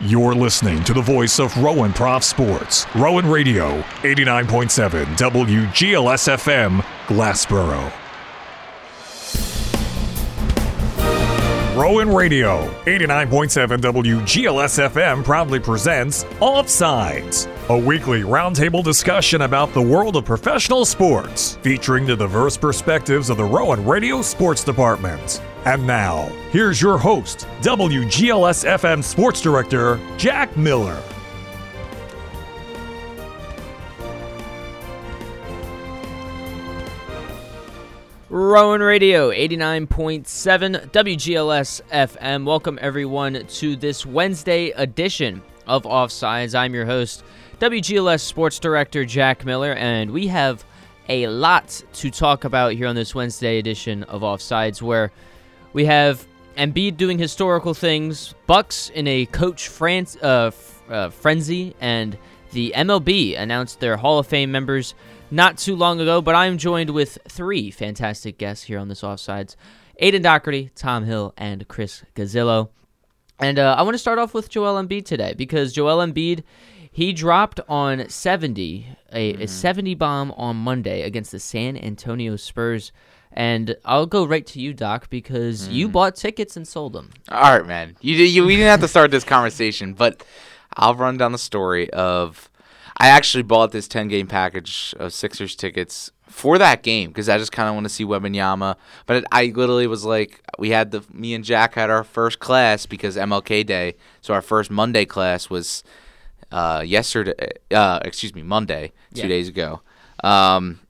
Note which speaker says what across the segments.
Speaker 1: You're listening to the voice of Rowan Prof Sports, Rowan Radio, 89.7 WGLS FM, Glassboro. Rowan Radio, 89.7 WGLS FM proudly presents Offsides, a weekly roundtable discussion about the world of professional sports, featuring the diverse perspectives of the Rowan Radio Sports Department. And now, here's your host, WGLS FM Sports Director, Jack Miller.
Speaker 2: Rowan Radio 89.7 WGLS FM. Welcome everyone to this Wednesday edition of Offsides. I'm your host, WGLS Sports Director Jack Miller, and we have a lot to talk about here on this Wednesday edition of Offsides where we have Embiid doing historical things, Bucks in a coach France uh, f- uh, frenzy, and the MLB announced their Hall of Fame members not too long ago, but I'm joined with three fantastic guests here on this Offsides Aidan Dougherty, Tom Hill, and Chris Gazillo. And uh, I want to start off with Joel Embiid today because Joel Embiid, he dropped on 70, a, a 70 bomb on Monday against the San Antonio Spurs. And I'll go right to you, Doc, because you bought tickets and sold them.
Speaker 3: All right, man. You, you we didn't have to start this conversation, but I'll run down the story of I actually bought this 10 game package of Sixers tickets for that game because I just kind of want to see Wembanyama. But it, I literally was like, we had the me and Jack had our first class because MLK Day, so our first Monday class was uh, yesterday. Uh, excuse me, Monday, two
Speaker 2: Yeah.
Speaker 3: days ago. Um,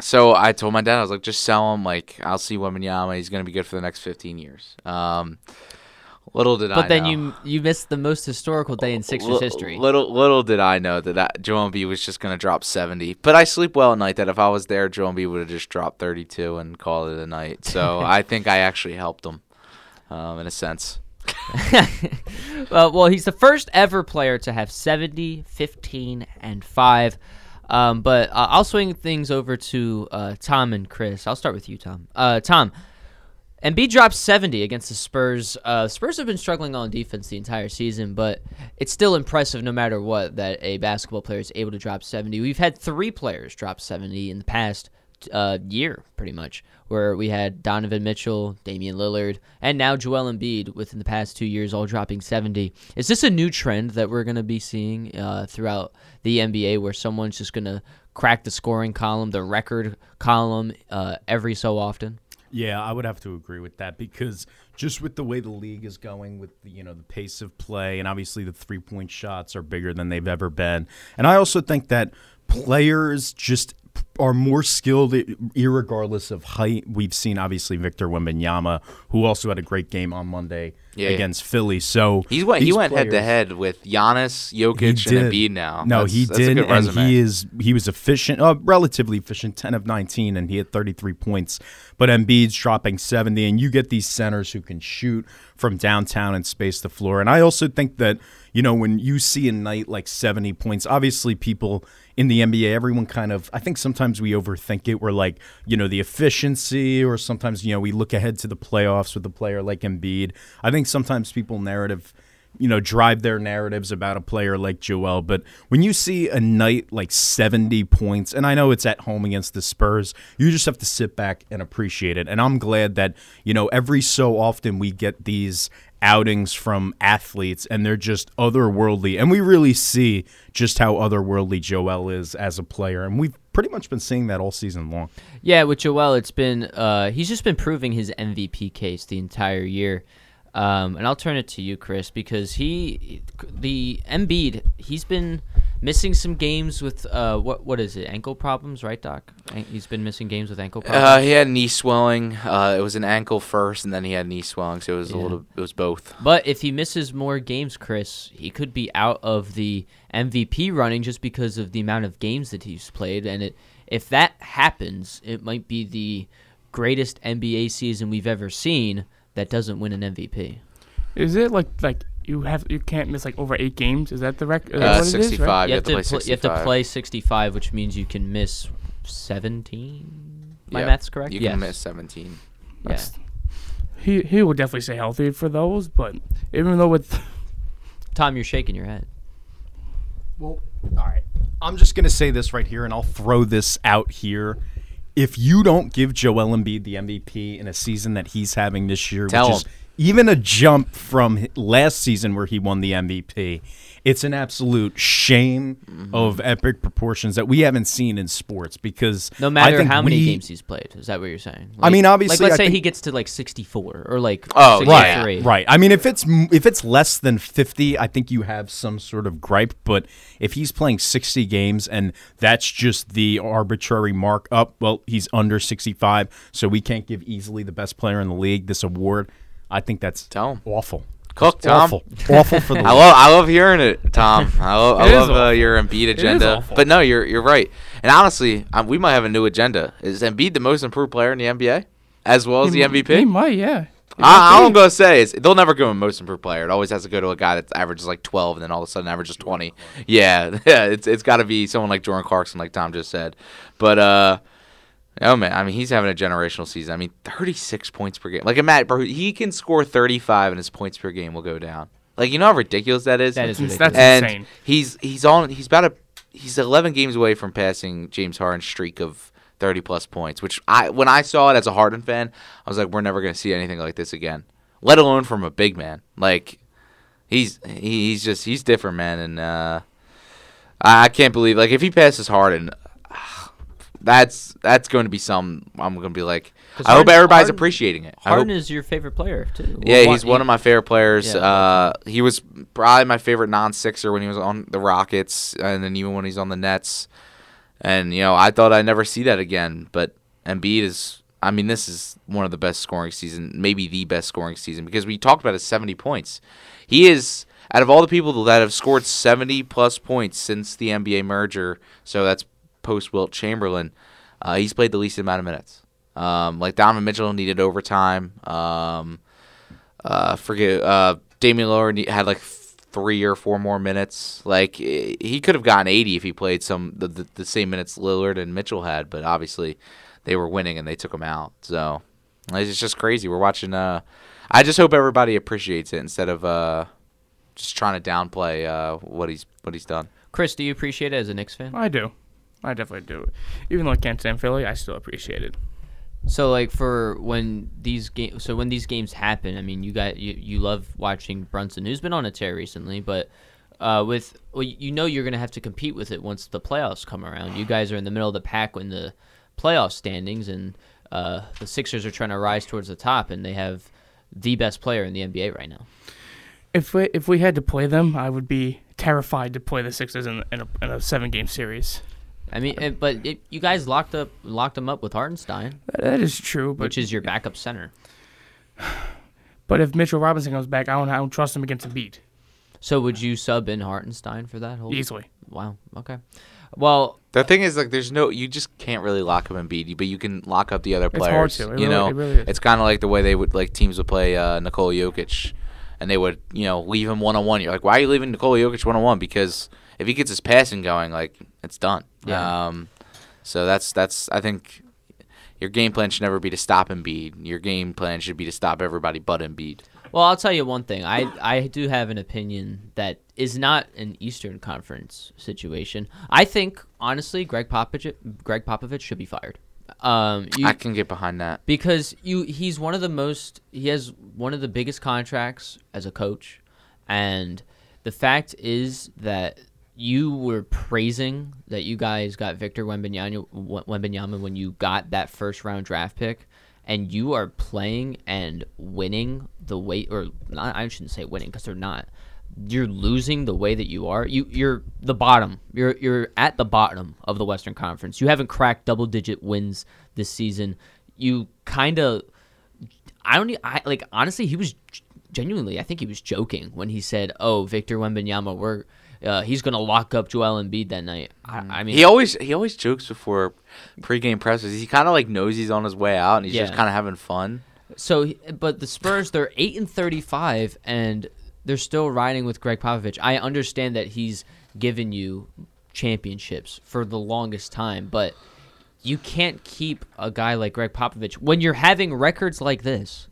Speaker 3: so I told my dad, I was like, just sell him. Like, I'll see Wembanyama. He's gonna be good for the next 15 years. Um, little did I
Speaker 2: But then
Speaker 3: know.
Speaker 2: you you missed the most historical day in Sixers
Speaker 3: Li-
Speaker 2: history.
Speaker 3: Little little did I know that, that Joel Embiid was just going to drop 70. But I sleep well at night that if I was there, Joel Embiid would have just dropped 32 and called it a night. So I think I actually helped him um, in a sense.
Speaker 2: Uh, well, he's the first ever player to have 70, 15, and 5. Um, but uh, I'll swing things over to uh, Tom and Chris. I'll start with you, Tom. Uh, Tom, Embiid dropped 70 against the Spurs. Uh, Spurs have been struggling on defense the entire season, but it's still impressive no matter what that a basketball player is able to drop 70. We've had three players drop 70 in the past uh, year, pretty much, where we had Donovan Mitchell, Damian Lillard, and now Joel Embiid within the past two years, all dropping 70. Is this a new trend that we're going to be seeing uh, throughout the NBA where someone's just going to crack the scoring column, the record column, uh, every so often?
Speaker 4: Yeah, I would have to agree with that because just with the way the league is going, with the, you know the pace of play, and obviously the three point shots are bigger than they've ever been, and I also think that players just are more skilled, irregardless of height. We've seen obviously Victor Wembanyama, who also had a great game on Monday
Speaker 3: Yeah.
Speaker 4: against Philly. So
Speaker 3: He's went, he went head to head with Giannis, Jokic, and. Embiid now.
Speaker 4: No,
Speaker 3: That's-
Speaker 4: he did, and
Speaker 3: resume.
Speaker 4: he is he was efficient, uh, relatively efficient, ten of nineteen, and he had thirty three points. But Embiid's dropping seventy, and you get these centers who can shoot from downtown and space the floor. And I also think that you know when you see a night like seventy points, obviously people in the NBA, everyone kind of I think sometimes we overthink it. We're like you know the efficiency, or sometimes you know we look ahead to the playoffs with a player like Embiid. I think sometimes people narrative you know, drive their narratives about a player like Joel. But when you see a night like 70 points, and I know it's at home against the Spurs, you just have to sit back and appreciate it. And I'm glad that, you know, every so often we get these outings from athletes and they're just otherworldly. And we really see just how otherworldly Joel is as a player. And we've pretty much been seeing that all season long.
Speaker 2: Yeah, with Joel, it's been uh, he's just been proving his MVP case the entire year. Um, and I'll turn it to you, Chris, because he, the Embiid, he's been missing some games with uh, what what is it, ankle problems, right, Doc? He's been missing games with ankle problems.
Speaker 3: Uh, he had knee swelling. Uh, it was an ankle first, and then he had knee swelling. So it was a little. It was both.
Speaker 2: But if he misses more games, Chris, he could be out of the MVP running just because of the amount of games that he's played. And it, if that happens, it might be the greatest NBA season we've ever seen that doesn't win an MVP.
Speaker 5: Is it like like you have you can't miss like over eight games? Is that the record?
Speaker 3: Uh, 65.
Speaker 2: you,
Speaker 3: You
Speaker 2: have
Speaker 3: have to play
Speaker 2: pl- you have to
Speaker 3: 65.
Speaker 2: play 65, which means you can miss 17. My
Speaker 3: Yeah,
Speaker 2: math's correct.
Speaker 3: You
Speaker 2: yes.
Speaker 3: can miss 17.
Speaker 2: Yeah.
Speaker 5: He he will definitely stay healthy for those, but even though with
Speaker 2: Tom, you're shaking your head.
Speaker 4: Well, all right. I'm just going to say this right here, and I'll throw this out here. If you don't give Joel Embiid the MVP in a season that he's having this year,
Speaker 3: Tell
Speaker 4: which is
Speaker 3: him.
Speaker 4: Even a jump from last season where he won the MVP, it's an absolute shame
Speaker 3: Mm-hmm.
Speaker 4: of epic proportions that we haven't seen in sports because
Speaker 2: No
Speaker 4: I
Speaker 2: matter
Speaker 4: think
Speaker 2: how many
Speaker 4: we-
Speaker 2: games he's played, is that what you're saying?
Speaker 4: I mean, obviously,
Speaker 2: like let's
Speaker 4: I
Speaker 2: say
Speaker 4: think-
Speaker 2: he gets to like 64 or like
Speaker 3: Oh,
Speaker 2: 63.
Speaker 3: right,
Speaker 4: Right. I mean, if it's if it's less than fifty, I think you have some sort of gripe. But if he's playing sixty games and that's just the arbitrary mark up, well, he's under sixty-five, so we can't give easily the best player in the league this award. I think that's
Speaker 3: Tell
Speaker 4: awful.
Speaker 3: Cook, Tom.
Speaker 4: Awful. awful for the
Speaker 3: I love I love hearing it, Tom. I love, I
Speaker 5: is
Speaker 3: love uh,
Speaker 5: awful.
Speaker 3: your Embiid agenda.
Speaker 5: awful.
Speaker 3: But no, you're you're right. And honestly, um, we might have a new agenda. Is Embiid the most improved player in the NBA, as well as the
Speaker 5: He
Speaker 3: MVP?
Speaker 5: might, yeah.
Speaker 3: I, I'm gonna say is they'll never go in most improved player. It always has to go to a guy that averages like 12 and then all of a sudden averages 20. Yeah, yeah. It's it's got to be someone like Jordan Clarkson, like Tom just said. But uh, oh man, I mean he's having a generational season. I mean 36 points per game. Like a Matt, bro, he can score 35 and his points per game will go down. Like you know how ridiculous that is.
Speaker 2: That is
Speaker 5: That's
Speaker 3: and
Speaker 5: insane.
Speaker 3: he's he's on he's about a he's 11 games away from passing James Harden's streak of 30 plus points which I when I saw it as a Harden fan I was like we're never going to see anything like this again let alone from a big man like he's he's just he's different man and uh I, I can't believe like if he passes Harden that's that's going to be some I'm going to be like, I hope everybody's
Speaker 2: Harden-
Speaker 3: appreciating it I hope,
Speaker 2: Harden is your favorite player too.
Speaker 3: yeah, he's one of my favorite players.
Speaker 2: Yeah.
Speaker 3: Uh, he was probably my favorite non-Sixer when he was on the Rockets, and then even when he's on the Nets. And you know, I thought I'd never see that again. But Embiid is. I mean, this is one of the best scoring season, maybe the best scoring season, because we talked about his 70 points. He is out of all the people that have scored 70 plus points since the NBA merger. So that's post Wilt Chamberlain. Uh, he's played the least amount of minutes. Um, like Donovan Mitchell needed overtime. Um, uh, forget uh, Damian Lillard had like three or four more minutes. Like he could have gotten 80 if he played some the, the, the same minutes Lillard and Mitchell had, but obviously they were winning and they took him out. So it's just crazy. We're watching. Uh, I just hope everybody appreciates it instead of uh, just trying to downplay uh, what he's what he's done.
Speaker 2: Chris, do you appreciate it as a Knicks fan?
Speaker 5: I do. I definitely do. Even though I can't stand Philly, I still appreciate it.
Speaker 2: So like for when these games, so when these games happen, I mean, you got you, you love watching Brunson, who's been on a tear recently, but uh, with well, you know you're gonna have to compete with it once the playoffs come around. You guys are in the middle of the pack in the playoff standings, and uh, the Sixers are trying to rise towards the top, and they have the best player in the NBA right now.
Speaker 5: If we if we had to play them, I would be terrified to play the Sixers in, in, a, in a seven game series.
Speaker 2: I mean, it, but it, you guys locked up locked them up with Hartenstein,
Speaker 5: That- that is true, but
Speaker 2: which is your backup center.
Speaker 5: but if Mitchell Robinson comes back, I don't I don't trust him against Embiid
Speaker 2: So would you sub in Hartenstein for that whole?
Speaker 5: easily.
Speaker 2: Wow. Okay. Well,
Speaker 3: The thing is, like, there's no, you just can't really lock up Embiid, but you can lock up the other
Speaker 5: It's
Speaker 3: players.
Speaker 5: hard to. It
Speaker 3: you
Speaker 5: really-
Speaker 3: know,
Speaker 5: it really is.
Speaker 3: it's kind of like the way they would, like, teams would play uh, Nikola Jokic, and they would, you know, leave him one on one. You're like, why are you leaving Nikola Jokic one on one? Because if he gets his passing going, like, it's done.
Speaker 2: Yeah.
Speaker 3: Um, so that's that's I think your game plan should never be to stop Embiid. Your game plan should be to stop everybody but Embiid.
Speaker 2: Well, I'll tell you one thing. I I do have an opinion that is not an Eastern Conference situation. I think honestly, Gregg Popovich Gregg Popovich should be fired. Um, you,
Speaker 3: I can get behind that.
Speaker 2: because you he's one of the most he has one of the biggest contracts as a coach, and the fact is that you were praising that you guys got Victor Wembanyama, when you got that first round draft pick, and you are playing and winning the way, or not, I shouldn't say winning because they're not. You're losing the way that you are. You you're the bottom. You're you're at the bottom of the Western Conference. You haven't cracked double digit wins this season. You kind of I don't. I like honestly. He was genuinely. I think he was joking when he said, "Oh, Victor Wembanyama, we're uh, he's gonna lock up Joel Embiid that night." I, I mean,
Speaker 3: He always he always jokes before pregame presses. He kind of like knows he's on his way out, and he's just kind of having fun.
Speaker 2: so but the Spurs they're eight and thirty five, and they're still riding with Gregg Popovich. I understand that he's given you championships for the longest time, but you can't keep a guy like Gregg Popovich when you're having records like this.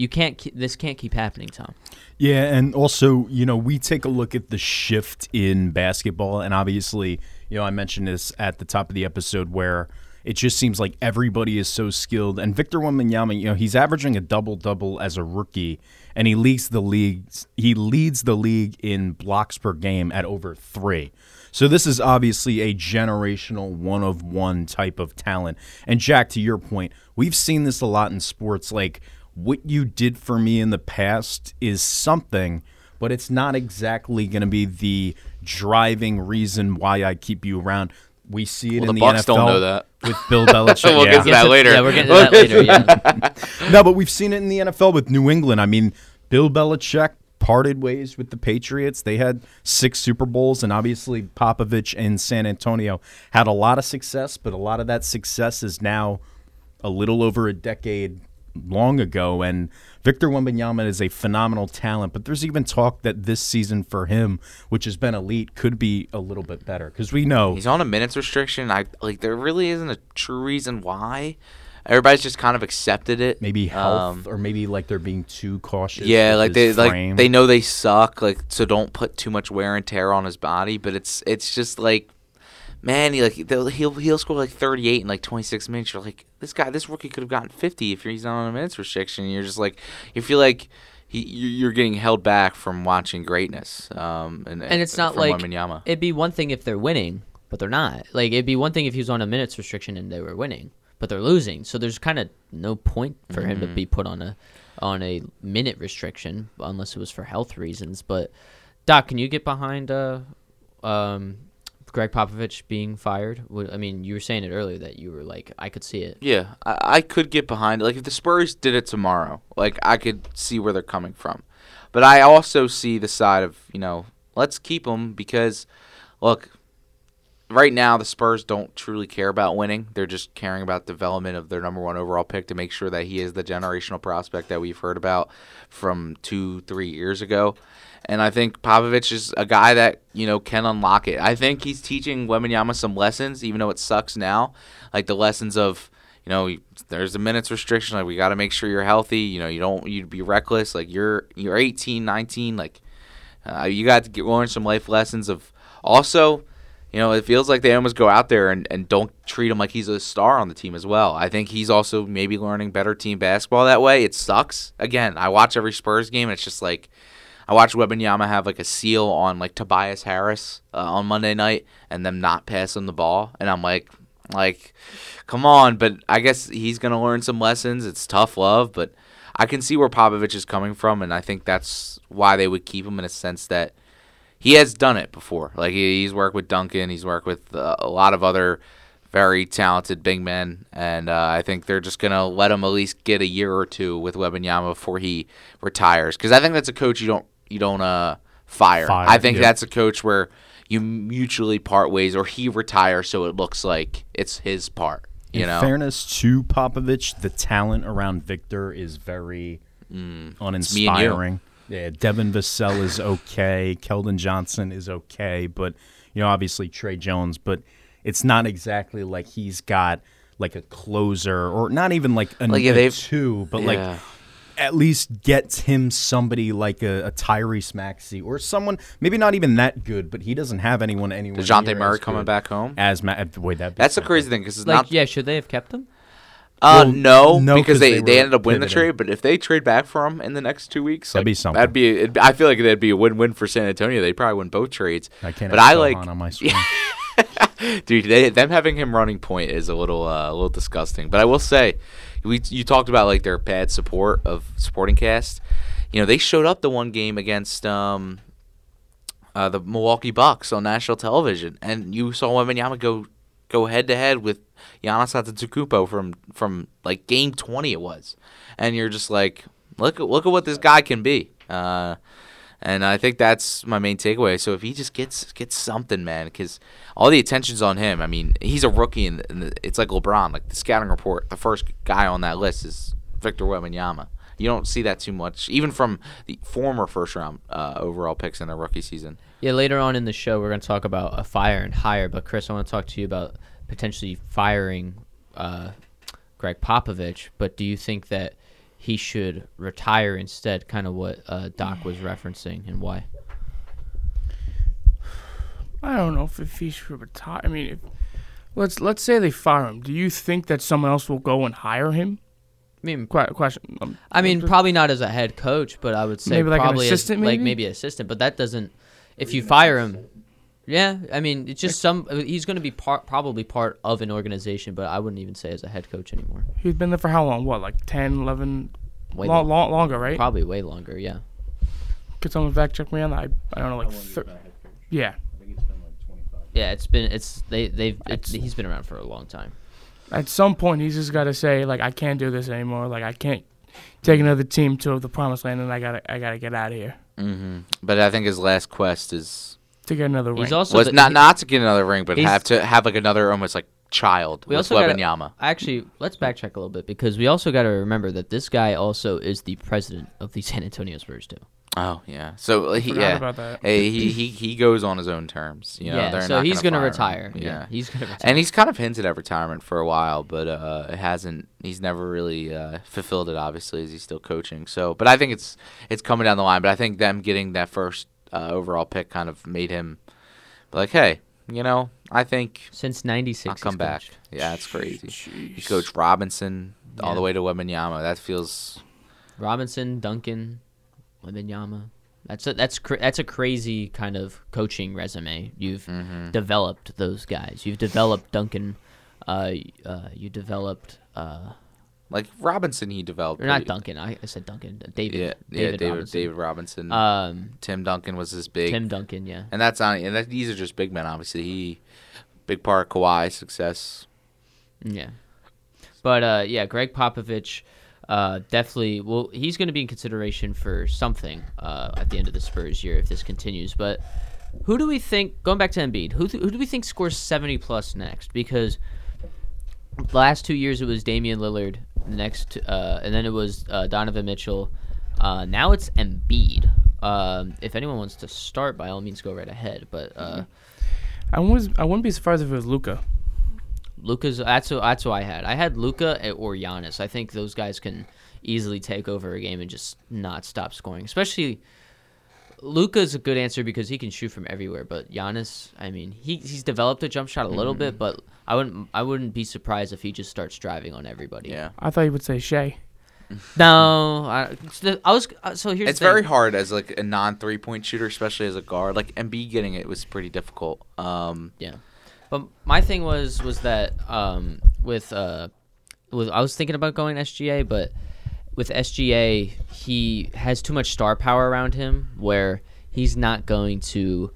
Speaker 2: You can't. This can't keep happening, Tom.
Speaker 4: Yeah, and also, you know, we take a look at the shift in basketball, and obviously, you know, I mentioned this at the top of the episode where it just seems like everybody is so skilled. And Victor Wembanyama, you know, he's averaging a double double as a rookie, and he leads the league. He leads the league in blocks per game at over three. So this is obviously a generational one of one type of talent. And Jack, to your point, we've seen this a lot in sports. Like what you did for me in the past is something, but it's not exactly going to be the driving reason why I keep you around. We see it
Speaker 3: Well,
Speaker 4: in
Speaker 3: the
Speaker 4: the,
Speaker 3: Bucks
Speaker 4: NFL
Speaker 3: don't know that.
Speaker 4: with Bill Belichick.
Speaker 3: We'll
Speaker 4: yeah.
Speaker 3: get to that later.
Speaker 2: Yeah, we're getting to that later. Yeah.
Speaker 4: No, but we've seen it in the NFL with New England. I mean, Bill Belichick parted ways with the Patriots. They had six Super Bowls, and obviously Popovich in San Antonio had a lot of success, but a lot of that success is now a little over a decade long ago. And Victor Wembanyama is a phenomenal talent, but there's even talk that this season for him, which has been elite, could be a little bit better because we know
Speaker 3: He's on a minutes restriction. I like there really isn't a true reason why. Everybody's just kind of accepted it.
Speaker 4: maybe health
Speaker 3: Um,
Speaker 4: or maybe like they're being too cautious.
Speaker 3: yeah, like they
Speaker 4: his
Speaker 3: like they know they suck. Like so, don't put too much wear and tear on his body. But it's it's just like, man, he like he'll he'll score like 38 in like 26 minutes. You're like, this guy, this rookie could have gotten 50 if he's not on a minutes restriction. And you're just like, you feel like. He, you- you're getting held back from watching greatness, um, and
Speaker 2: and it's not like it'd be one thing if they're winning, but they're not. Like it'd be one thing if he was on a minutes restriction and they were winning, but they're losing. So there's kind of no point for him to
Speaker 3: Mm-hmm.
Speaker 2: be put on a on a minute restriction unless it was for health reasons. But Doc, can you get behind uh, um, Gregg Popovich being fired? I mean, you were saying it earlier that you were like, I could see it.
Speaker 3: Yeah, I, I could get behind it. Like if the Spurs did it tomorrow, like I could see where they're coming from. But I also see the side of you know let's keep him because look, right now the Spurs don't truly care about winning. They're just caring about development of their number one overall pick to make sure that he is the generational prospect that we've heard about from two three years ago. And I think Popovich is a guy that you know can unlock it. I think he's teaching Wembanyama some lessons, even though it sucks now, like the lessons of you know there's a minutes restriction. Like we got to make sure you're healthy. You know you don't you'd be reckless. Like you're you're 18, 19. Like uh, you got to get learn some life lessons of also. You know, it feels like they almost go out there and, and don't treat him like he's a star on the team as well. I think he's also maybe learning better team basketball that way. It sucks. Again, I watch every Spurs game and it's just like I watched Wembanyama have like a seal on like Tobias Harris uh, on Monday night and them not pass him the ball, and I'm like, like, come on. But I guess he's gonna learn some lessons. It's tough love, but I can see where Popovich is coming from, and I think that's why they would keep him in a sense that he has done it before. Like he, he's worked with Duncan, he's worked with uh, a lot of other very talented big men, and uh, I think they're just gonna let him at least get a year or two with Wembanyama before he retires. Because I think that's a coach you don't you don't uh fire.
Speaker 4: Fire,
Speaker 3: I think
Speaker 4: yeah.
Speaker 3: that's a coach where you mutually part ways, or he retires so it looks like it's his part. You
Speaker 4: in
Speaker 3: know,
Speaker 4: fairness to Popovich, the talent around Victor is very
Speaker 3: Mm. me and you.
Speaker 4: uninspiring. Yeah, Devin Vassell is okay. Keldon Johnson is okay, but you know, obviously Tre Jones, but it's not exactly like he's got like a closer or not even like a,
Speaker 3: Like, yeah,
Speaker 4: a two, but
Speaker 3: Yeah.
Speaker 4: like at least gets him somebody like a, a Tyrese Maxey or someone maybe not even that good, but he doesn't have anyone anywhere.
Speaker 3: Dejounte
Speaker 4: near
Speaker 3: Murray
Speaker 4: as
Speaker 3: coming back home.
Speaker 4: as Ma- wait that
Speaker 3: That's the crazy thing because it's
Speaker 2: Like,
Speaker 3: not
Speaker 2: yeah, should they have kept him?
Speaker 3: Uh,
Speaker 4: Well,
Speaker 3: no,
Speaker 4: no,
Speaker 3: because
Speaker 4: 'cause
Speaker 3: they,
Speaker 4: they
Speaker 3: they, ended up winning the trade. But if they trade back for him in the next two weeks,
Speaker 4: That'd
Speaker 3: like,
Speaker 4: be something.
Speaker 3: That'd be. It'd, I feel like that'd be a win-win for San Antonio. They probably win both trades.
Speaker 4: I can't
Speaker 3: But
Speaker 4: have
Speaker 3: I like,
Speaker 4: on my screen.
Speaker 3: dude, they, them having him running point is a little, uh, a little disgusting. But I will say, we you talked about like their bad support of supporting cast. You know, they showed up the one game against um, uh, the Milwaukee Bucks on national television, and you saw Wembanyama go go head to head with Giannis Antetokounmpo from from like game twenty it was, and you're just like, look at look at what this guy can be. Uh, and I think that's my main takeaway. So if he just gets gets something, man, because all the attention's on him. I mean, he's a rookie, and, it's like LeBron. Like the scouting report, the first guy on that list is Victor Wembanyama. You don't see that too much, even from the former first round uh, overall picks in their rookie season.
Speaker 2: Yeah, later on in the show, we're going to talk about a fire and hire. But Chris, I want to talk to you about potentially firing uh, Gregg Popovich. But do you think that he should retire instead. Kind of what uh, Doc was referencing and why.
Speaker 5: I don't know if, if he should retire. I mean, if, let's let's say they fire him. Do you think that someone else will go and hire him?
Speaker 2: I mean,
Speaker 5: Qu- question. Um,
Speaker 2: I mean, probably not as a head coach, but I would say
Speaker 5: Maybe like an
Speaker 2: probably as-
Speaker 5: assistant,
Speaker 2: like
Speaker 5: maybe?
Speaker 2: maybe assistant. But that doesn't. If you fire him, yeah, I mean, it's just some. He's going to be part, probably part of an organization, but I wouldn't even say as a head coach anymore.
Speaker 5: he's been there for how long? What, like 10, 11,
Speaker 2: Way
Speaker 5: long,
Speaker 2: long-
Speaker 5: long, longer, right?
Speaker 2: Probably way longer. Yeah.
Speaker 5: Could someone fact check me on that? I, I don't know, like thir- yeah.
Speaker 2: Yeah, it's been it's they they've it's,
Speaker 5: It's-
Speaker 2: he's been around for a long time.
Speaker 5: At some point, he's just got to say like, I can't do this anymore. Like, I can't take another team to the promised land, and I gotta I gotta get out of here
Speaker 3: Mm-hmm. But I think his last quest is
Speaker 5: to get another ring.
Speaker 2: He's also
Speaker 3: was
Speaker 2: the-
Speaker 3: not
Speaker 2: he-
Speaker 3: not to get another ring, but have to have like another almost like child
Speaker 2: We
Speaker 3: with
Speaker 2: also gotta-
Speaker 3: Wembanyama.
Speaker 2: Actually, let's backtrack a little bit because we also got to remember that this guy also is the president of the San Antonio Spurs too.
Speaker 3: Oh yeah, so he, yeah,
Speaker 5: about that.
Speaker 3: Hey, he, he he goes on his own terms. You know,
Speaker 2: yeah, so
Speaker 3: not
Speaker 2: he's
Speaker 3: gonna
Speaker 2: gonna
Speaker 3: fire him.
Speaker 2: retire. Yeah. he's gonna retire.
Speaker 3: and he's kind of hinted at retirement for a while, but uh, it hasn't. He's never really uh, fulfilled it. Obviously, as he's still coaching. So, but I think it's it's coming down the line. But I think them getting that first uh, overall pick kind of made him like, hey, you know, I think
Speaker 2: Since '96,
Speaker 3: I'll come back.
Speaker 2: coached.
Speaker 3: Yeah, it's crazy. He coached Robinson all the way to Wembanyama. That feels
Speaker 2: Robinson, Duncan, Wembanyama. That's a, that's cra- that's a crazy kind of coaching resume. You've
Speaker 3: Mm-hmm.
Speaker 2: developed those guys. You've developed Duncan. Uh, uh, you developed. Uh,
Speaker 3: like Robinson. He developed.
Speaker 2: or not Duncan. I, I said Duncan. David.
Speaker 3: Yeah,
Speaker 2: David
Speaker 3: yeah, David
Speaker 2: Robinson.
Speaker 3: David Robinson.
Speaker 2: Um,
Speaker 3: Tim Duncan was his big.
Speaker 2: Tim Duncan. Yeah.
Speaker 3: And that's on. And that, these are just big men. Obviously, he big part of Kawhi's success.
Speaker 2: Yeah. But uh, yeah, Gregg Popovich uh, definitely. Well, he's going to be in consideration for something uh, at the end of the Spurs year if this continues. But who do we think? Going back to Embiid, who th- who do we think scores seventy plus next? Because last two years it was Damian Lillard. Next, uh, and then it was uh, Donovan Mitchell. Uh, now it's Embiid. Um, if anyone wants to start, by all means, go right ahead. But uh,
Speaker 5: I was I wouldn't be surprised if it was Luka.
Speaker 2: Luka's that's what that's what I had. I had Luka or Giannis. I think those guys can easily take over a game and just not stop scoring. Especially Luka's a good answer because he can shoot from everywhere. But Giannis, I mean, he he's developed a jump shot a little bit, but I wouldn't I wouldn't be surprised if he just starts driving on everybody.
Speaker 3: Yeah.
Speaker 5: I thought you would say Shai.
Speaker 2: No, I, I was uh, so here's
Speaker 3: It's
Speaker 2: the thing.
Speaker 3: very hard as like a non three point shooter, especially as a guard. Like MB getting it was pretty difficult. Um,
Speaker 2: Yeah, but my thing was was that um, with uh, with I was thinking about going SGA, but with SGA he has too much star power around him, where he's not going to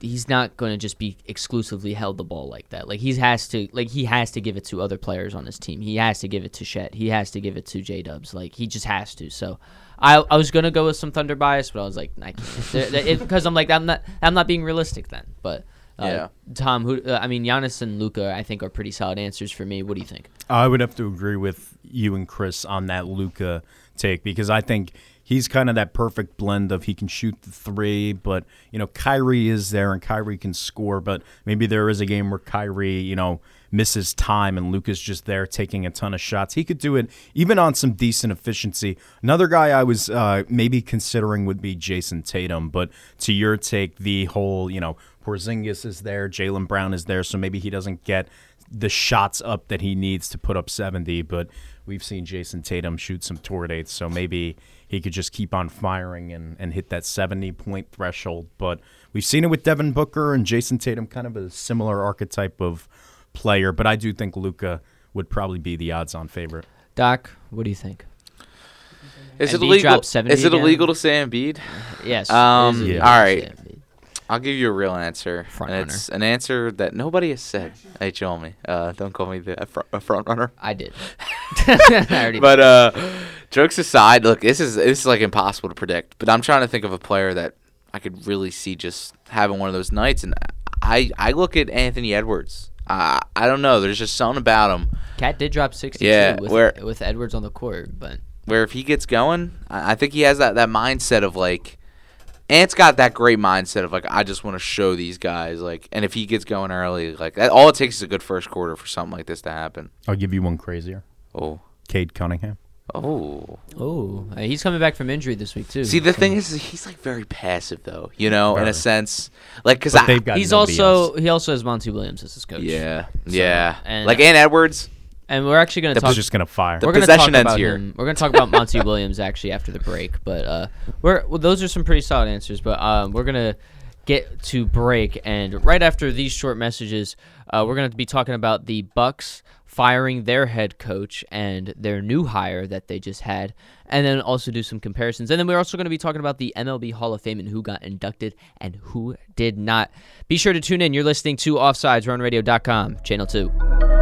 Speaker 2: he's not going to just be exclusively held the ball like that. Like he has to like he has to give it to other players on his team. He has to give it to Chet. He has to give it to J Dubs. Like he just has to. So I I was gonna go with some Thunder bias, but I was like because I'm like I'm not I'm not being realistic then. But uh,
Speaker 3: Yeah.
Speaker 2: Tom, who uh, I mean Giannis and Luka, I think are pretty solid answers for me. What do you think?
Speaker 4: I would have to agree with you and Chris on that Luka take because I think he's kind of that perfect blend of he can shoot the three, but you know Kyrie is there and Kyrie can score, but maybe there is a game where Kyrie, you know, misses time and Luka's just there taking a ton of shots. He could do it even on some decent efficiency. Another guy I was uh, maybe considering would be Jayson Tatum, but to your take, the whole you know Porzingis is there, Jaylen Brown is there, so maybe he doesn't get the shots up that he needs to put up 70, but we've seen Jayson Tatum shoot some tour dates, so maybe he could just keep on firing and, and hit that 70 point threshold. But we've seen it with Devin Booker and Jayson Tatum, kind of a similar archetype of player, but I do think Luka would probably be the odds on favorite.
Speaker 2: Doc, what do you think?
Speaker 3: is it illegal? Is it
Speaker 2: again?
Speaker 3: illegal to say Embiid?
Speaker 2: Yes.
Speaker 3: Um,
Speaker 4: yeah.
Speaker 3: all right. I'll give you a real answer,
Speaker 2: Front
Speaker 3: and it's an answer that nobody has said. Hey, chill me. Uh, don't call me the a front, a front runner.
Speaker 2: I did. I
Speaker 3: But uh, jokes aside, look, this is this is like impossible to predict. But I'm trying to think of a player that I could really see just having one of those nights, and I I look at Anthony Edwards. Uh, I don't know. There's just something about him
Speaker 2: KAT did drop 62
Speaker 3: Yeah,
Speaker 2: with,
Speaker 3: where-
Speaker 2: with Edwards on the court, but
Speaker 3: where if he gets going, I, I think he has that that mindset of like. Ant's got that great mindset of like I just want to show these guys like, and if he gets going early, like that, all it takes is a good first quarter for something like this to happen.
Speaker 4: I'll give you one crazier.
Speaker 3: Oh,
Speaker 4: Cade Cunningham.
Speaker 3: Oh.
Speaker 2: Oh, uh, he's coming back from injury this week too.
Speaker 3: See, the
Speaker 2: so-
Speaker 3: thing is, he's like very passive though. You know, in a sense, like because I.
Speaker 4: they've
Speaker 2: he's also
Speaker 4: else.
Speaker 2: he also has Monty Williams as his coach.
Speaker 3: Yeah, yeah.
Speaker 2: and-
Speaker 3: like Ant Edwards.
Speaker 2: and we're actually going to talk.
Speaker 4: Just gonna fire.
Speaker 3: The
Speaker 2: we're going to talk
Speaker 3: possession ends
Speaker 2: about
Speaker 3: here.
Speaker 2: him. We're going to talk about Monty Williams actually after the break, but uh, we're well, those are some pretty solid answers. But um, we're going to get to break, and right after these short messages, uh, we're going to be talking about the Bucks firing their head coach and their new hire that they just had, and then also do some comparisons. And then we're also going to be talking about the MLB Hall of Fame and who got inducted and who did not. Be sure to tune in. You're listening to Offsides, RowanRadio.com, Channel 2.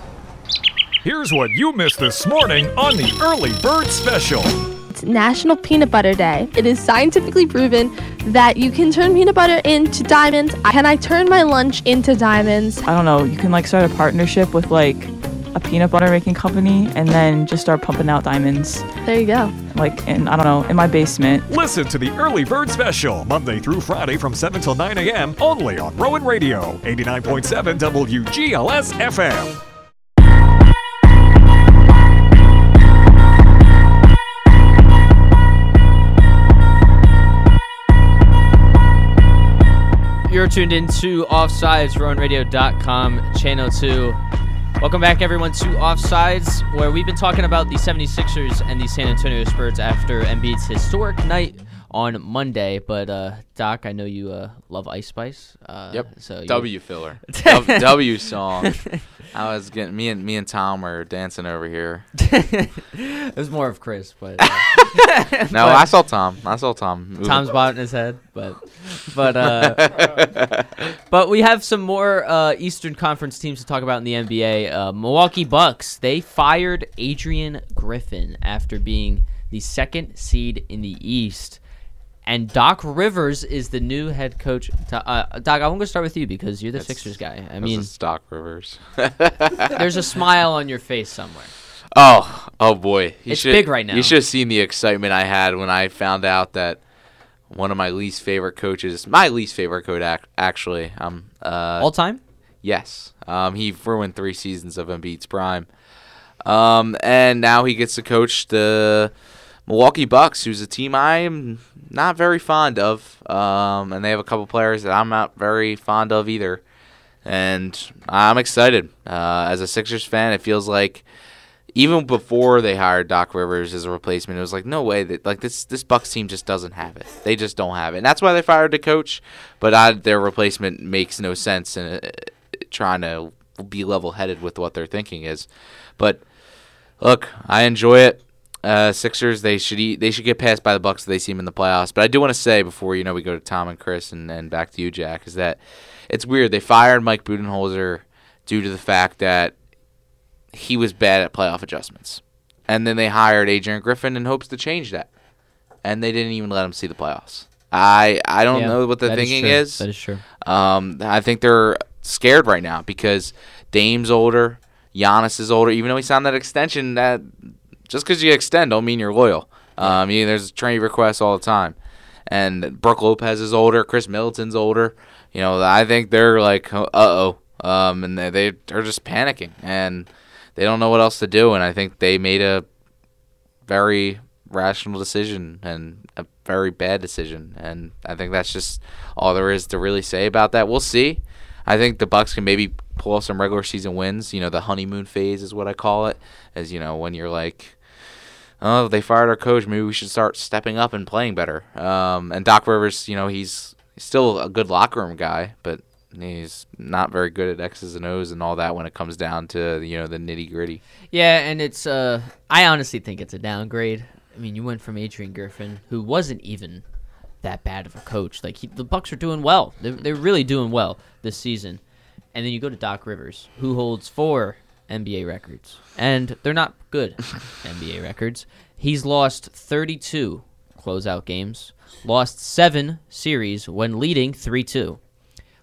Speaker 1: Here's what you missed this morning on the Early Bird Special.
Speaker 6: It's National Peanut Butter Day. It is scientifically proven that you can turn peanut butter into diamonds. Can I turn my lunch into diamonds?
Speaker 7: I don't know, you can like start a partnership with like a peanut butter making company and then just start pumping out diamonds
Speaker 6: There you go.
Speaker 7: like in I don't know, in my basement.
Speaker 1: Listen to the Early Bird Special, Monday through Friday from 7 till 9 a.m. only on Rowan Radio, 89.7 WGLS FM.
Speaker 2: You're tuned in to Offsides, RowanRadio.com, Channel 2. Welcome back, everyone, to Offsides, where we've been talking about the 76ers and the San Antonio Spurs after Embiid's historic night on Monday. But, uh, Doc, I know you uh, love Ice Spice. Uh,
Speaker 3: Yep.
Speaker 2: So
Speaker 3: W filler. w, w song. I was getting me and me and Tom were dancing over here.
Speaker 2: it was more of Chris, but uh,
Speaker 3: No, I saw Tom. I saw Tom. moving.
Speaker 2: Tom's bobbing his head. But, but, uh, but we have some more uh, Eastern Conference teams to talk about in the NBA. Uh, Milwaukee Bucks they fired Adrian Griffin after being the second seed in the East. And Doc Rivers is the new head coach. To, uh, Doc, I'm going to start with you because you're the
Speaker 3: That's-
Speaker 2: Sixers guy. I
Speaker 3: This
Speaker 2: mean,
Speaker 3: is Stock Rivers.
Speaker 2: there's a smile on your face somewhere.
Speaker 3: Oh, oh boy. You
Speaker 2: It's
Speaker 3: should-
Speaker 2: big right now.
Speaker 3: You should have seen the excitement I had when I found out that one of my least favorite coaches, my least favorite coach, ac- actually, um, uh,
Speaker 2: All time?
Speaker 3: yes, um, he ruined three seasons of Embiid's prime, um, and now he gets to coach the Milwaukee Bucks, who's a team I'm not very fond of, um, and they have a couple players that I'm not very fond of either, and I'm excited. Uh, as a Sixers fan, it feels like even before they hired Doc Rivers as a replacement, it was like no way that like this this Bucks team just doesn't have it. They just don't have it, and that's why they fired the coach. But I, their replacement makes no sense in uh, trying to be level headed with what they're thinking is. But look, I enjoy it. Uh, Sixers, they should eat, they should get passed by the Bucks if they see them in the playoffs. But I do want to say before you know we go to Tom and Chris and, and back to you, Jack, is that it's weird they fired Mike Budenholzer due to the fact that he was bad at playoff adjustments, and then they hired Adrian Griffin in hopes to change that, and they didn't even let him see the playoffs. I I don't
Speaker 2: Yeah,
Speaker 3: know what the thinking
Speaker 2: true.
Speaker 3: is.
Speaker 2: That is true.
Speaker 3: Um, I think they're scared right now because Dame's older, Giannis is older. Even though he signed that extension, that just because you extend don't mean you're loyal. Um, you, there's trade requests all the time, and Brook Lopez is older, Khris Middleton's older. You know, I think they're like, uh oh, um, and they they- they're just panicking and they don't know what else to do. And I think they made a very rational decision and a very bad decision. And I think that's just all there is to really say about that. We'll see. I think the Bucks can maybe pull off some regular season wins. You know, the honeymoon phase is what I call it. As you know, when you're like, oh, they fired our coach, maybe we should start stepping up and playing better. Um, and Doc Rivers, you know, he's, still a good locker room guy, but he's not very good at X's and O's and all that when it comes down to you know the nitty gritty.
Speaker 2: Yeah, and it's uh I honestly think it's a downgrade. I mean, you went from Adrian Griffin, who wasn't even that bad of a coach. Like he, the Bucks are doing well. They're, they're really doing well this season. And then you go to Doc Rivers, who holds four NBA records, and they're not good NBA records. He's lost 32 closeout games, lost seven series when leading 3-2,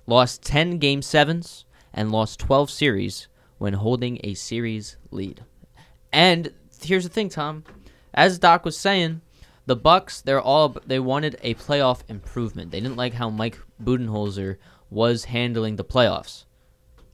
Speaker 2: lost 10 game sevens, and lost 12 series when holding a series lead. And here's the thing, Tom. As Doc was saying, the Bucks, they're all they wanted a playoff improvement. They didn't like how Mike Budenholzer was handling the playoffs.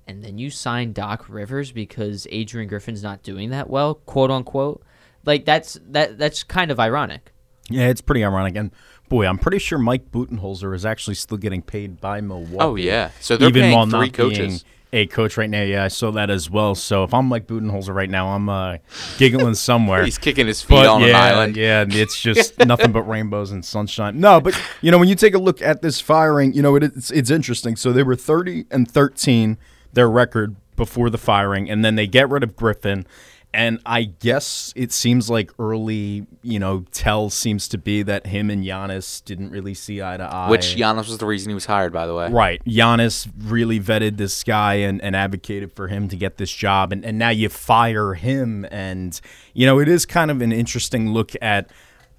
Speaker 2: And then you sign Doc Rivers because Adrian Griffin's not doing that well, quote unquote. Like that's that that's kind of ironic.
Speaker 4: Yeah, it's pretty ironic. And boy, I'm pretty sure Mike Budenholzer is actually still getting paid by Milwaukee.
Speaker 3: Oh yeah, so they're
Speaker 4: even
Speaker 3: paying
Speaker 4: while
Speaker 3: three
Speaker 4: not
Speaker 3: coaches.
Speaker 4: being a coach right now. Yeah, I saw that as well. So if I'm Mike Budenholzer right now, I'm uh, giggling somewhere.
Speaker 3: He's kicking his feet
Speaker 4: But
Speaker 3: on
Speaker 4: yeah,
Speaker 3: an island.
Speaker 4: Yeah, it's just nothing but rainbows and sunshine. No, but you know when you take a look at this firing, you know it, it's it's interesting. So they were 30 and 13, their record before the firing, and then they get rid of Griffin. And I guess it seems like early, you know, tell seems to be that him and Giannis didn't really see eye to eye.
Speaker 3: Which Giannis was the reason he was hired, by the way.
Speaker 4: Right. Giannis really vetted this guy and, and advocated for him to get this job. And, and now you fire him. And, you know, it is kind of an interesting look at,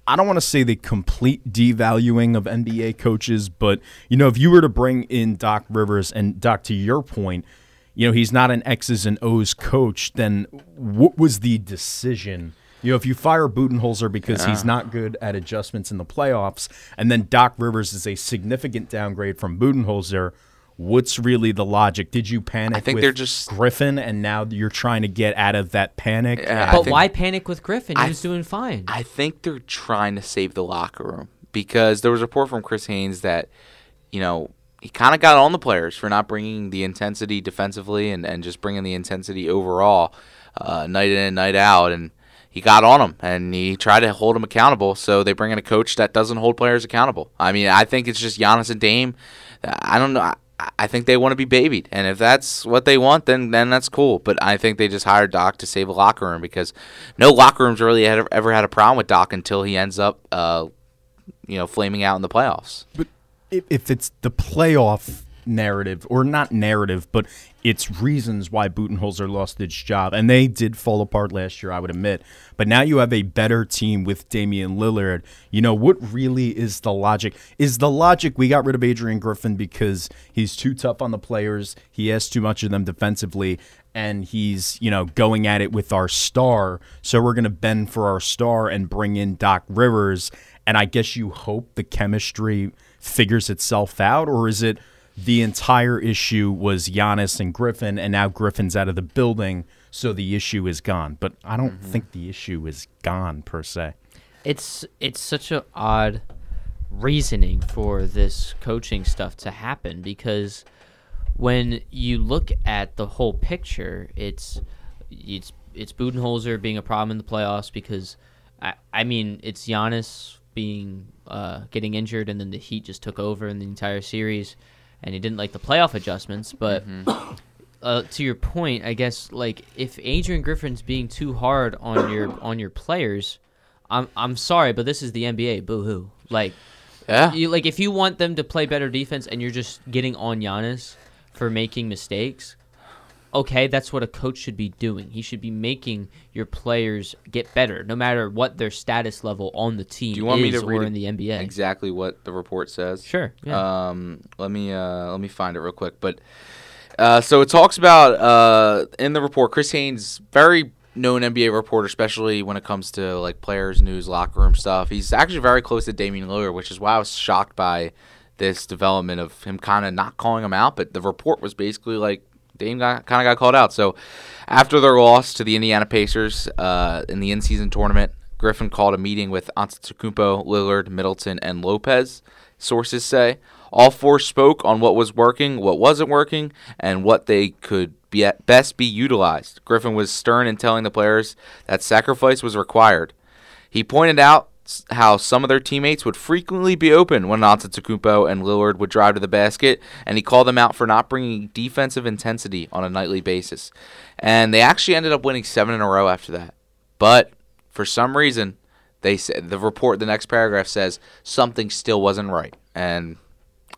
Speaker 4: I don't want to say the complete devaluing of NBA coaches, but, you know, if you were to bring in Doc Rivers, and Doc, to your point, you know, he's not an X's and O's coach, then what was the decision? You know, if you fire Budenholzer because he's not good at adjustments in the playoffs, and then Doc Rivers is a significant downgrade from Budenholzer, what's really the logic? Did you panic
Speaker 3: I think
Speaker 4: with
Speaker 3: they're just-
Speaker 4: Griffin, and now you're trying to get out of that panic?
Speaker 3: Yeah,
Speaker 2: But
Speaker 3: think-
Speaker 2: why panic with Griffin? He
Speaker 3: I-
Speaker 2: was doing fine.
Speaker 3: I think they're trying to save the locker room because there was a report from Chris Haynes that, you know, he kind of got on the players for not bringing the intensity defensively and, and just bringing the intensity overall uh, night in and night out. And he got on them and he tried to hold them accountable. So they bring in a coach that doesn't hold players accountable. I mean, I think it's just Giannis and Dame. I don't know. I, think they want to be babied, and if that's what they want, then then that's cool. But I think they just hired Doc to save a locker room because no locker rooms really had, ever had a problem with Doc until he ends up, uh, you know, flaming out in the playoffs.
Speaker 4: But if, it's the playoff narrative, or not narrative, but it's reasons why Budenholzer lost his job, and they did fall apart last year, I would admit. But now you have a better team with Damian Lillard. You know what really is the logic? Is the logic we got rid of Adrian Griffin because he's too tough on the players, he has too much of them defensively, and he's you know going at it with our star. So we're gonna bend for our star and bring in Doc Rivers. And I guess you hope the chemistry figures itself out, or is it the entire issue was Giannis and Griffin, and now Griffin's out of the building, so the issue is gone? But I don't mm-hmm. think the issue is gone per se.
Speaker 2: it's it's such a odd reasoning for this coaching stuff to happen because when you look at the whole picture, it's it's it's Budenholzer being a problem in the playoffs because I I mean it's Giannis being uh, getting injured and then the Heat just took over in the entire series and he didn't like the playoff adjustments, but. Uh, to your point, I guess like if Adrian Griffin's being too hard on your on your players, I'm I'm sorry, but this is the NBA. Boo hoo. Like,
Speaker 3: Yeah.
Speaker 2: you like if you want them to play better defense and you're just getting on Giannis for making mistakes. Okay, that's what a coach should be doing. He should be making your players get better, no matter what their status level on the team
Speaker 3: Do you want me to read
Speaker 2: or in the NBA.
Speaker 3: exactly what the report says?
Speaker 2: Sure. Yeah.
Speaker 3: Um, let me uh, let me find it real quick. But uh, so it talks about uh, in the report, Chris Haynes, very known NBA reporter, especially when it comes to like players, news, locker room stuff. He's actually very close to Damian Lillard, which is why I was shocked by this development of him kind of not calling him out. But the report was basically like Dame kind of got called out. So after their loss to the Indiana Pacers uh, in the in-season tournament, Griffin called a meeting with Antetokounmpo, Lillard, Middleton, and Lopez. Sources say all four spoke on what was working, what wasn't working, and what they could be best be utilized. Griffin was stern in telling the players that sacrifice was required. He pointed out how some of their teammates would frequently be open when Antetokounmpo and Lillard would drive to the basket, and he called them out for not bringing defensive intensity on a nightly basis. And they actually ended up winning seven in a row after that. But for some reason, they said the report. The next paragraph says something still wasn't right, and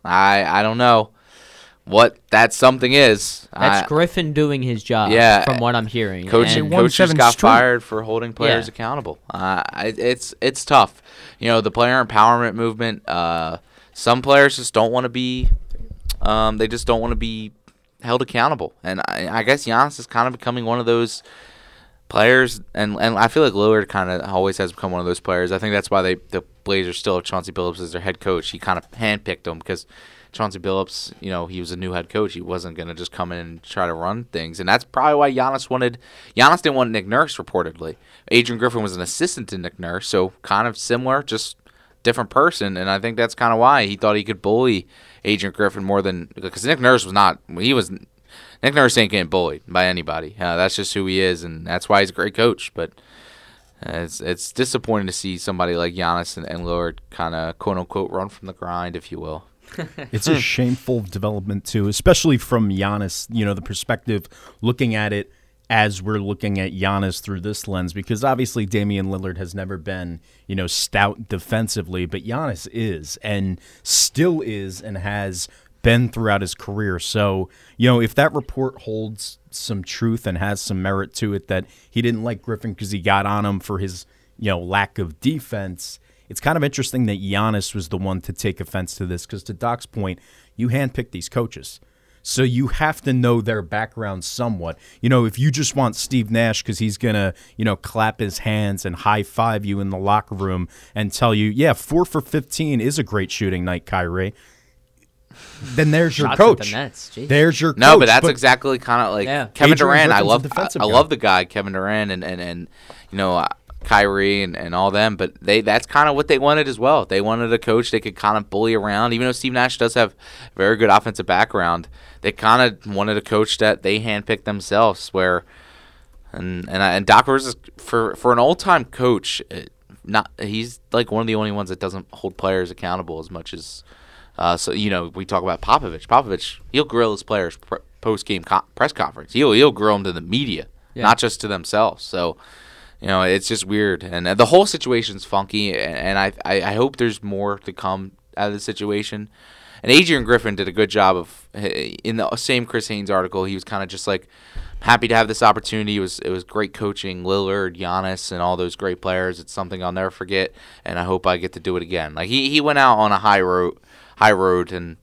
Speaker 3: I I don't know what that something is.
Speaker 2: That's
Speaker 3: I-
Speaker 2: Griffin doing his job.
Speaker 3: Yeah,
Speaker 2: from what I'm hearing.
Speaker 3: Coach,
Speaker 2: And-
Speaker 3: coaches
Speaker 5: seven
Speaker 3: got
Speaker 5: straight.
Speaker 3: fired for holding players
Speaker 2: Yeah.
Speaker 3: accountable. Uh, it's it's tough. You know, the player empowerment movement. Uh, some players just don't want to be. Um, they just don't want to be held accountable, and I, I guess Giannis is kind of becoming one of those players. And and I feel like Lillard kind of always has become one of those players. I think that's why they the Blazers still have Chauncey Billups as their head coach. He kind of handpicked him because. Chauncey Billups, you know, he was a new head coach. He wasn't going to just come in and try to run things. And that's probably why Giannis wanted Giannis didn't want Nick Nurse reportedly. Adrian Griffin was an assistant to Nick Nurse, so kind of similar, just different person. And I think that's kind of why he thought he could bully Adrian Griffin more than because Nick Nurse was not. He was Nick Nurse ain't getting bullied by anybody. Uh, that's just who he is, and that's why he's a great coach. But uh, it's it's disappointing to see somebody like Giannis and, and kind of quote unquote run from the grind, if you will.
Speaker 4: It's a hmm. shameful development too, especially from Giannis. You know, the perspective looking at it as we're looking at Giannis through this lens, because obviously Damian Lillard has never been, you know, stout defensively, but Giannis is and still is and has been throughout his career. So, you know, if that report holds some truth and has some merit to it that he didn't like Griffin because he got on him for his, you know, lack of defense, it's kind of interesting that Giannis was the one to take offense to this because, to Doc's point, you handpick these coaches. So you have to know their background somewhat. You know, if you just want Steve Nash because he's going to, you know, clap his hands and high five you in the locker room and tell you, yeah, four for 15 is a great shooting night, Kyrie, then there's your
Speaker 2: Shots
Speaker 4: coach.
Speaker 2: the Nets, jeez.
Speaker 4: There's your coach.
Speaker 3: No,
Speaker 4: coach.
Speaker 3: but that's exactly kind of like
Speaker 2: Yeah.
Speaker 3: Kevin
Speaker 4: Adrian
Speaker 3: Durant. I love I, I love the guy Kevin Durant and and, and you know Kyrie and, and all them. But they that's kind of what they wanted as well. They wanted a coach they could kind of bully around. Even though Steve Nash does have very good offensive background, they kind of wanted a coach that they handpicked themselves. Where and and I- and Doc Rivers is, for for an all time coach. Not he's like one of the only ones that doesn't hold players accountable as much as uh, so you know, we talk about Popovich. Popovich, he'll grill his players pr- post game co- press conference. He'll he'll grill them to the media,
Speaker 2: Yeah.
Speaker 3: not just to themselves. So, you know, it's just weird, and uh, the whole situation's funky. And, I, I hope there's more to come out of the situation. And Adrian Griffin did a good job of in the same Chris Haynes article. He was kind of just like happy to have this opportunity. It was it was great coaching Lillard, Giannis, and all those great players. It's something I'll never forget, and I hope I get to do it again. Like he, he went out on a high road, high road, and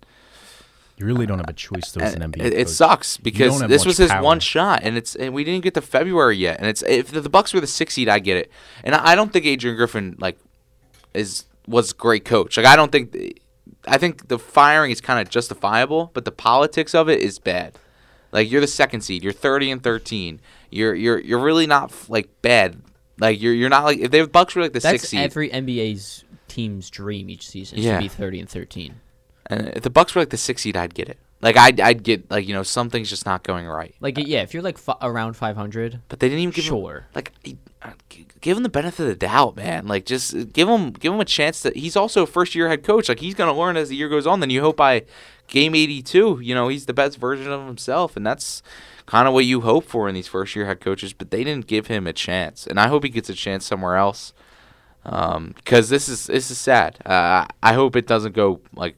Speaker 4: You really don't have a choice though as an NBA.
Speaker 3: it, it
Speaker 4: coach.
Speaker 3: sucks because this was his
Speaker 4: power.
Speaker 3: one shot, and it's and we didn't get to February yet. And it's if the, the Bucks were the six seed, I get it, and I, I don't think Adrian Griffin like is was a great coach. Like I don't think I think the firing is kind of justifiable, but the politics of it is bad. Like you're the second seed, you're 30 and 13. You're you're you're really not like bad. Like you're you're not like if the Bucks were like the
Speaker 2: That's
Speaker 3: sixth seed.
Speaker 2: every NBA's team's dream each season is
Speaker 3: Yeah.
Speaker 2: to be 30 and 13.
Speaker 3: And if the Bucks were like the sixth seed, I'd get it. Like I'd I'd get like you know something's just not going right.
Speaker 2: Like yeah, if you're like f- around 500,
Speaker 3: But they didn't even give
Speaker 2: Sure.
Speaker 3: him like uh, give him the benefit of the doubt, man. Like just uh, give him give him a chance that he's also a first year head coach. Like he's gonna learn as the year goes on. Then you hope by game eighty two, you know, he's the best version of himself, and that's kind of what you hope for in these first year head coaches. But they didn't give him a chance, and I hope he gets a chance somewhere else. Um, because this is this is sad. Uh, I hope it doesn't go like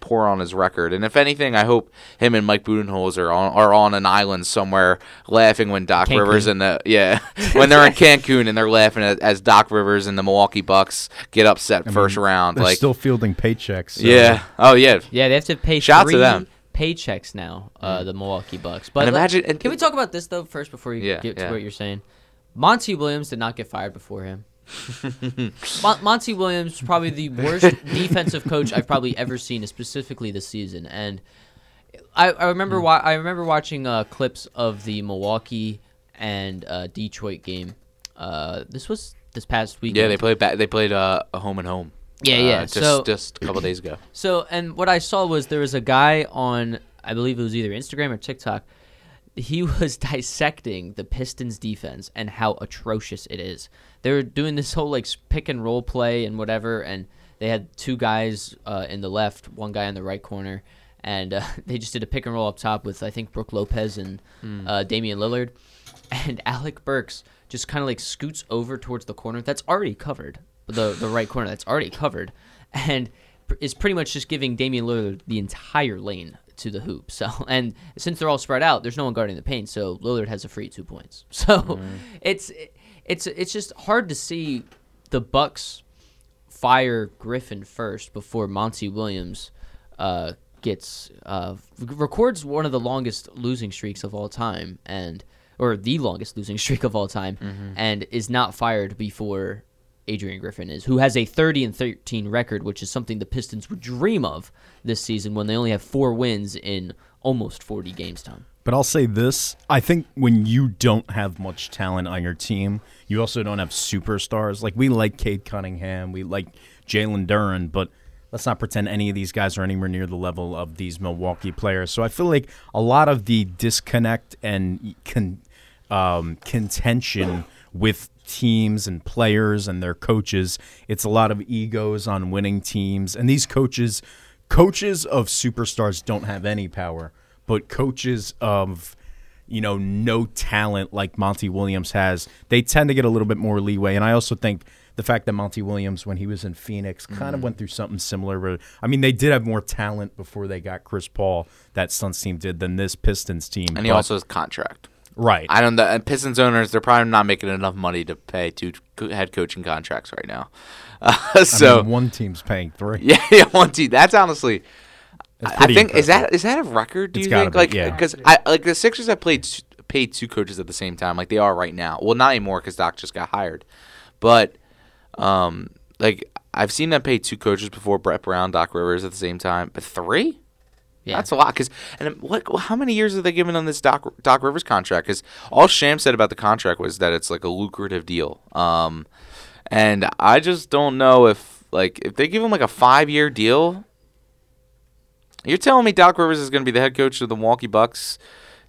Speaker 3: poor on his record. And if anything, I hope him and Mike Budenholzer are on, are on an island somewhere laughing when Doc
Speaker 2: Cancun.
Speaker 3: Rivers and the yeah when they're in Cancun and they're laughing as, as Doc Rivers and the Milwaukee Bucks get upset
Speaker 4: I
Speaker 3: first
Speaker 4: mean,
Speaker 3: round.
Speaker 4: They're
Speaker 3: Like
Speaker 4: still fielding paychecks. so-
Speaker 3: yeah, oh yeah,
Speaker 2: yeah, they have to pay
Speaker 3: Shout out to them.
Speaker 2: paychecks now. Uh, the Milwaukee Bucks. But
Speaker 3: And imagine- and-
Speaker 2: can we talk about this though first before you
Speaker 3: Yeah,
Speaker 2: get
Speaker 3: yeah.
Speaker 2: to what you're saying? Monty Williams did not get fired before him. Mon- Monty Williams is probably the worst defensive coach I've probably ever seen, specifically this season. And I, I
Speaker 3: Hmm.
Speaker 2: remember wa- I remember watching uh, clips of the Milwaukee and uh, Detroit game. Uh, this was this past week.
Speaker 3: yeah. They played ba- they played uh, a home and home.
Speaker 2: Yeah,
Speaker 3: uh,
Speaker 2: yeah,
Speaker 3: Just
Speaker 2: so-
Speaker 3: just a couple days ago.
Speaker 2: So, and what I saw was there was a guy on, I believe it was either Instagram or TikTok. He was dissecting the Pistons defense and how atrocious it is. They were doing this whole like pick and roll play and whatever, and they had two guys uh, in the left, one guy in the right corner, and uh, they just did a pick and roll up top with I think Brook Lopez and uh, Damian Lillard, and Alec Burks just kind of like scoots over towards the corner that's already covered the the right corner that's already covered, and is pretty much just giving Damian Lillard the entire lane to the hoop. So and since they're all spread out, there's no one guarding the paint, so Lillard has a free two points. So it's it's it's just hard to see the Bucks fire Griffin first before Monty Williams uh, gets uh, records one of the longest losing streaks of all time, and or the longest losing streak of all time, and is not fired before Adrian Griffin is, who has a 30 and 13 record, which is something the Pistons would dream of this season when they only have four wins in almost 40 games. Tom.
Speaker 4: But I'll say this: I think when you don't have much talent on your team, you also don't have superstars. Like we like Cade Cunningham, we like Jalen Duren, but let's not pretend any of these guys are anywhere near the level of these Milwaukee players. So I feel like a lot of the disconnect and con, um, contention with teams and players and their coaches, it's a lot of egos on winning teams, and these coaches, coaches of superstars, don't have any power but coaches of you know no talent like Monty Williams has, they tend to get a little bit more leeway. And I also think the fact that Monty Williams, when he was in Phoenix, kind of mm-hmm. went through something similar. Where I mean, they did have more talent before they got Chris Paul. That Suns team did than this Pistons team.
Speaker 3: And he
Speaker 4: But-
Speaker 3: also has contract.
Speaker 4: Right.
Speaker 3: I don't. The and Pistons owners, they're probably not making enough money to pay two head coaching contracts right now. Uh,
Speaker 4: I
Speaker 3: so
Speaker 4: mean, one team's paying three.
Speaker 3: yeah, yeah, one team. That's honestly. I- I think is that is that a record? Do
Speaker 4: It's
Speaker 3: you think?
Speaker 4: be,
Speaker 3: Like
Speaker 4: yeah.
Speaker 3: because I like the Sixers have played paid two coaches at the same time, like they are right now. Well, not anymore because Doc just got hired, but um, like I've seen them pay two coaches before Brett Brown, Doc Rivers at the same time, but three.
Speaker 2: Yeah.
Speaker 3: That's a lot. Cause and what? How many years have they given on this Doc Doc Rivers contract? Because all Shams said about the contract was that it's like a lucrative deal. Um, and I just don't know if like if they give him like a five year deal. You're telling me Doc Rivers is going to be the head coach of the Milwaukee Bucks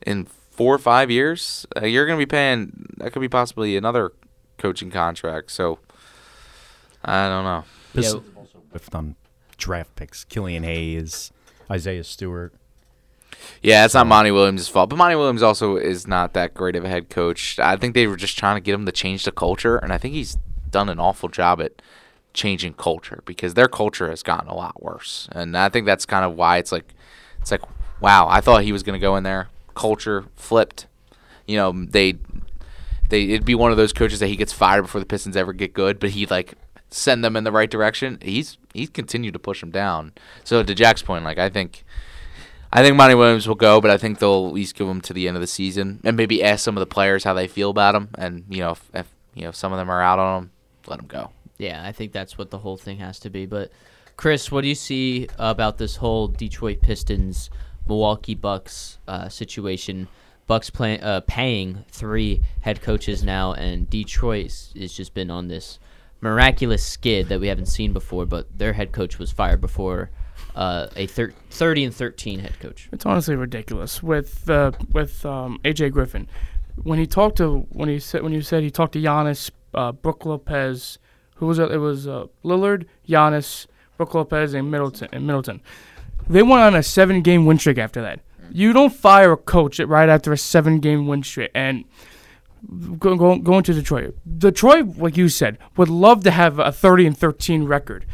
Speaker 3: in four or five years? Uh, you're going to be paying that could be possibly another coaching contract. So I don't know.
Speaker 4: Pistons also whiffed on draft picks. Killian Hayes, Isaiah Stewart.
Speaker 3: Yeah, it's not Monty Williams' fault, but Monty Williams also is not that great of a head coach. I think they were just trying to get him to change the culture, and I think he's done an awful job at changing culture because their culture has gotten a lot worse. And I think that's kind of why it's like it's like wow, I thought he was going to go in there, culture flipped. You know, they they it'd be one of those coaches that he gets fired before the Pistons ever get good, but he like send them in the right direction. He's he's continued to push them down. So to Jack's point, like I think I think Monty Williams will go, but I think they'll at least give him to the end of the season and maybe ask some of the players how they feel about him. And you know, if, if you know if some of them are out on him, let him go.
Speaker 2: Yeah, I think that's what the whole thing has to be. But Chris, what do you see about this whole Detroit Pistons, Milwaukee Bucks uh, situation? Bucks play, uh, paying three head coaches now, and Detroit is- has just been on this miraculous skid that we haven't seen before. But their head coach was fired before uh, a thir- thirty and thirteen head coach.
Speaker 5: It's honestly ridiculous with uh, with um, AJ Griffin. When he talked to when he said when you said he talked to Giannis, uh, Brook Lopez, who was it? It was uh, Lillard, Giannis, Brook Lopez, and Middleton. And Middleton. They went on a seven-game win streak after that. You don't fire a coach right after a seven-game win streak. And go, go, going to Detroit. Detroit, like you said, would love to have a 30 and 13 record.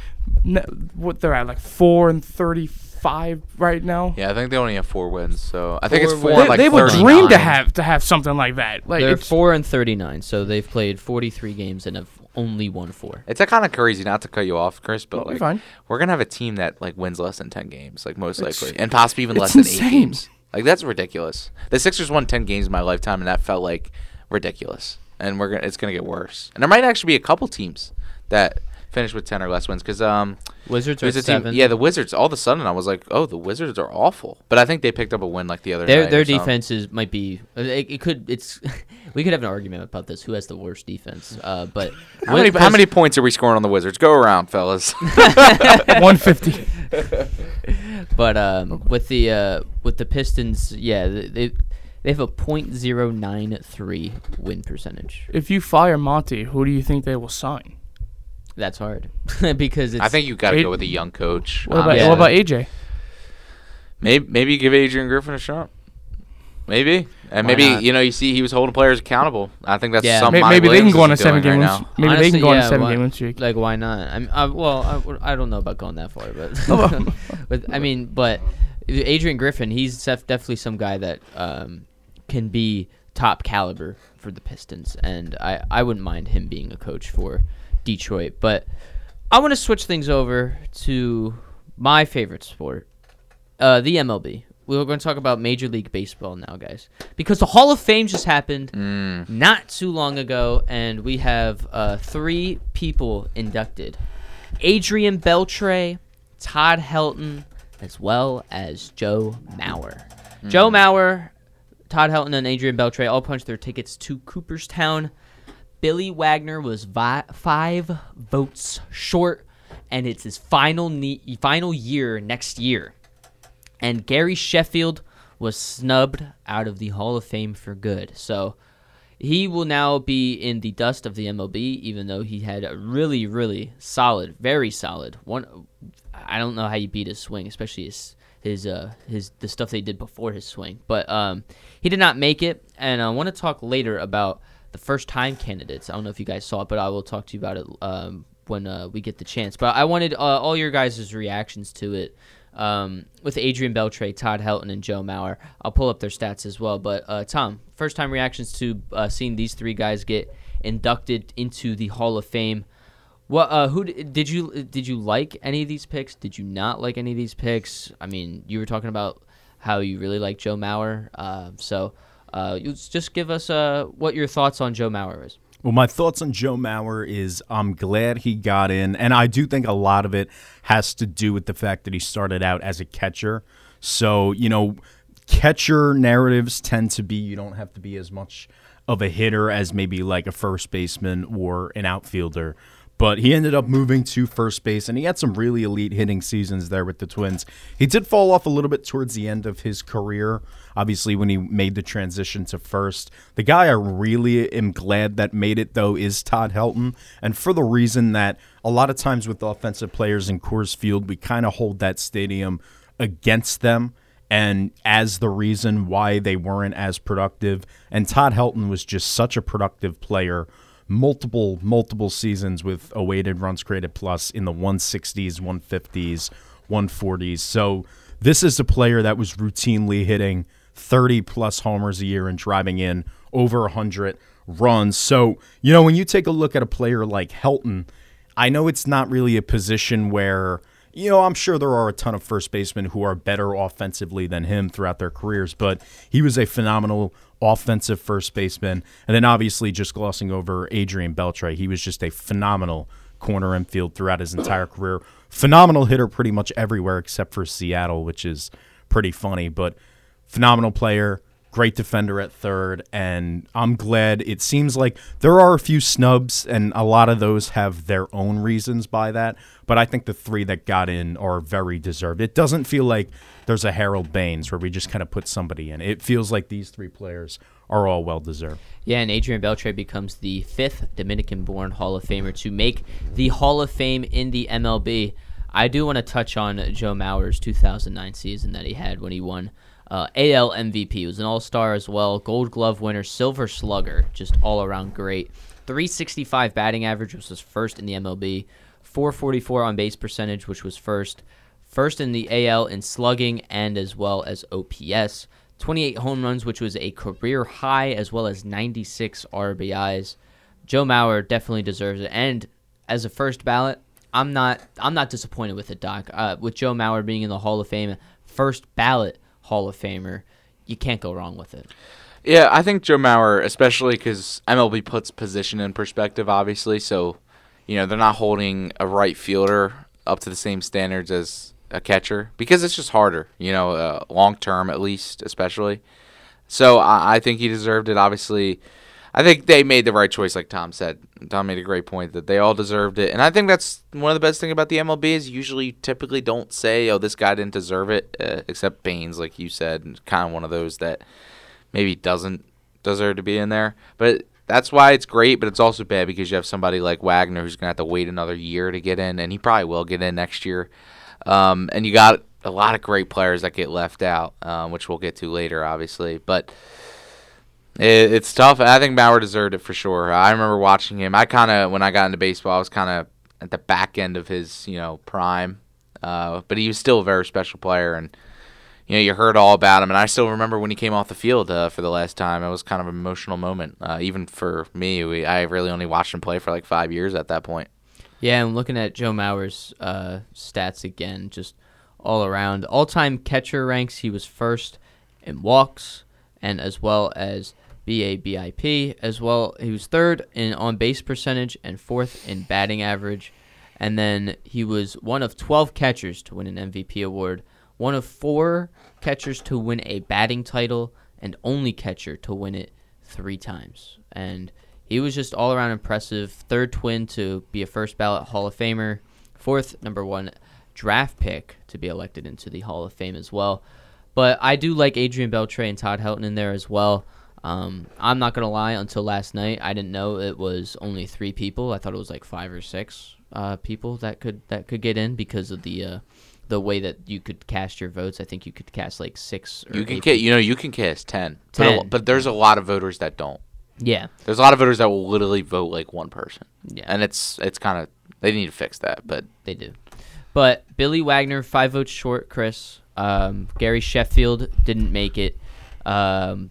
Speaker 5: N- What they're at, like four and 35 right now.
Speaker 3: Yeah, I think they only have four wins, so I think
Speaker 2: Four
Speaker 3: it's four.
Speaker 2: wins.
Speaker 3: and, like
Speaker 5: they would dream to have to have something like that. Like
Speaker 2: They're
Speaker 5: it's,
Speaker 2: four and thirty-nine, so they've played forty-three games and have only won four.
Speaker 3: It's a kind of crazy not to cut you off, Chris, but
Speaker 5: No, you're
Speaker 3: like,
Speaker 5: fine.
Speaker 3: we're gonna have a team that like wins less than ten games, like most
Speaker 5: It's-
Speaker 3: likely, and possibly even
Speaker 5: it's
Speaker 3: less than eight games. Like that's ridiculous. The Sixers won ten games in my lifetime, and that felt like ridiculous. And we're gonna, it's gonna get worse. And there might actually be a couple teams that finish with ten or less wins, because um,
Speaker 2: Wizards are
Speaker 3: there's a team- yeah, the Wizards. All of a sudden, I was like, oh, the Wizards are awful. But I think they picked up a win like the other
Speaker 2: Their
Speaker 3: night.
Speaker 2: their
Speaker 3: or something.
Speaker 2: defense is might be uh, it, it could it's we could have an argument about this who has the worst defense uh, but
Speaker 3: How many, how many points are we scoring on the Wizards? Go around, fellas.
Speaker 5: 150.
Speaker 2: but um, with the uh, with the Pistons yeah they they they have a .093 win percentage
Speaker 5: If you fire Monty, who do you think they will sign?
Speaker 2: that's hard because it's
Speaker 3: I think you got to
Speaker 5: Eight-
Speaker 3: go with a young coach.
Speaker 5: What about
Speaker 2: yeah.
Speaker 5: what about AJ?
Speaker 3: maybe maybe give Adrian Griffin a shot. Maybe, and
Speaker 2: Why
Speaker 3: maybe
Speaker 2: not?
Speaker 3: you know you see he was holding players accountable. I think that's
Speaker 2: Yeah.
Speaker 3: some
Speaker 5: May-
Speaker 3: Monty
Speaker 5: maybe they can go on a seven game
Speaker 3: right
Speaker 5: win.
Speaker 3: now.
Speaker 5: Maybe they can go on a seven
Speaker 2: why-
Speaker 5: game win streak.
Speaker 2: Like, why not? I'm, I, well, I, I don't know about going that far, but, but I mean, but Adrian Griffin, he's def- definitely some guy that um, can be top caliber for the Pistons, and I, I wouldn't mind him being a coach for Detroit. But I want to switch things over to my favorite sport, uh, the MLB. We're going to talk about Major League Baseball now, guys, because the Hall of Fame just happened not too long ago, and we have uh, three people inducted: Adrian Beltre, Todd Helton, as well as Joe Mauer. Joe Mauer, Todd Helton, and Adrian Beltre all punched their tickets to Cooperstown. Billy Wagner was vi- five votes short, and it's his final ne- final year next year. And Gary Sheffield was snubbed out of the Hall of Fame for good. So he will now be in the dust of the MLB, even though he had a really, really solid, very solid one. I don't know how you beat his swing, especially his his uh his the stuff they did before his swing. But um, he did not make it, and I want to talk later about the first time candidates. I don't know if you guys saw it, but I will talk to you about it um, when uh, we get the chance. But I wanted uh, all your guys' reactions to it. Um, with Adrian Beltre, Todd Helton, and Joe Mauer. I'll pull up their stats as well. But uh, Tom, first time reactions to uh, seeing these three guys get inducted into the Hall of Fame. What? Uh, who did you did you like any of these picks? Did you not like any of these picks? I mean, you were talking about how you really like Joe Mauer. Uh, so, uh, just give us uh, what your thoughts on Joe Mauer is.
Speaker 4: Well, my thoughts on Joe Mauer is I'm glad he got in, and I do think a lot of it has to do with the fact that he started out as a catcher. So, you know, catcher narratives tend to be you don't have to be as much of a hitter as maybe like a first baseman or an outfielder. But he ended up moving to first base, and he had some really elite hitting seasons there with the Twins. He did fall off a little bit towards the end of his career, obviously, when he made the transition to first. The guy I really am glad that made it, though, is Todd Helton. And for the reason that a lot of times with offensive players in Coors Field, we kind of hold that stadium against them and as the reason why they weren't as productive. And Todd Helton was just such a productive player. Multiple, multiple seasons with a weighted runs created plus in the 160s, 150s, 140s. So this is a player that was routinely hitting 30 plus homers a year and driving in over 100 runs. So, you know, when you take a look at a player like Helton, I know it's not really a position where, you know, I'm sure there are a ton of first basemen who are better offensively than him throughout their careers, but he was a phenomenal offensive first baseman. And then obviously just glossing over Adrian Beltre, he was just a phenomenal corner infield throughout his entire career. Phenomenal hitter pretty much everywhere except for Seattle, which is pretty funny, but phenomenal player, great defender at third, and I'm glad it seems like there are a few snubs, and a lot of those have their own reasons by that. But I think the three that got in are very deserved. It doesn't feel like there's a Harold Baines where we just kind of put somebody in. It feels like these three players are all well deserved.
Speaker 2: Yeah, and Adrian Beltre becomes the fifth Dominican-born Hall of Famer to make the Hall of Fame in the MLB. I do want to touch on Joe Mauer's 2009 season that he had when he won uh, AL MVP. He was an All-Star as well, Gold Glove winner, Silver Slugger, just all around great. 365 batting average, which was first in the MLB. 444 on base percentage, which was first. First in the AL in slugging and as well as OPS. 28 home runs, which was a career high, as well as 96 RBIs. Joe Mauer definitely deserves it. And as a first ballot, I'm not I'm not disappointed with it, Doc. Uh, with Joe Mauer being in the Hall of Fame, first ballot Hall of Famer, you can't go wrong with it.
Speaker 3: Yeah, I think Joe Mauer, especially because MLB puts position in perspective, obviously. So, you know, they're not holding a right fielder up to the same standards as a catcher because it's just harder, you know, uh, long term at least, especially. So I, I think he deserved it. Obviously, I think they made the right choice, like Tom said. Tom made a great point that they all deserved it, and I think that's one of the best thing about the MLB is usually typically don't say, "Oh, this guy didn't deserve it," uh, except Baines, like you said, kind of one of those that maybe doesn't deserve to be in there. But that's why it's great, but it's also bad because you have somebody like Wagner who's gonna have to wait another year to get in, and he probably will get in next year. Um, and you got a lot of great players that get left out, um, which we'll get to later, obviously. But it, it's tough. I think Mauer deserved it for sure. I remember watching him. I kind of when I got into baseball, I was kind of at the back end of his you know prime, uh, but he was still a very special player and you know, you heard all about him, and I still remember when he came off the field uh, for the last time. It was kind of an emotional moment, uh, even for me. We, I really only watched him play for like five years at that point.
Speaker 2: Yeah, I'm looking at Joe Mauer's uh, stats again, just all around. All time catcher ranks, he was first in walks and as well as BABIP, as well. He was third in on base percentage and fourth in batting average. And then he was one of 12 catchers to win an MVP award, one of four catchers to win a batting title, and only catcher to win it three times. And he was just all around impressive. Third twin to be a first ballot Hall of Famer. Fourth, number one draft pick to be elected into the Hall of Fame as well. But I do like Adrian Beltre and Todd Helton in there as well. Um, I'm not gonna lie. Until last night, I didn't know it was only three people. I thought it was like five or six uh, people that could that could get in because of the uh, the way that you could cast your votes. I think you could cast like six. Or
Speaker 3: You can
Speaker 2: eight
Speaker 3: ca- you know you can cast ten, But, a, but there's a lot of voters that don't.
Speaker 2: Yeah.
Speaker 3: There's a lot of voters that will literally vote like one person.
Speaker 2: Yeah.
Speaker 3: and it's it's kind of they need to fix that. But
Speaker 2: They do. But Billy Wagner, five votes short, Chris. Um, Gary Sheffield didn't make it. Um,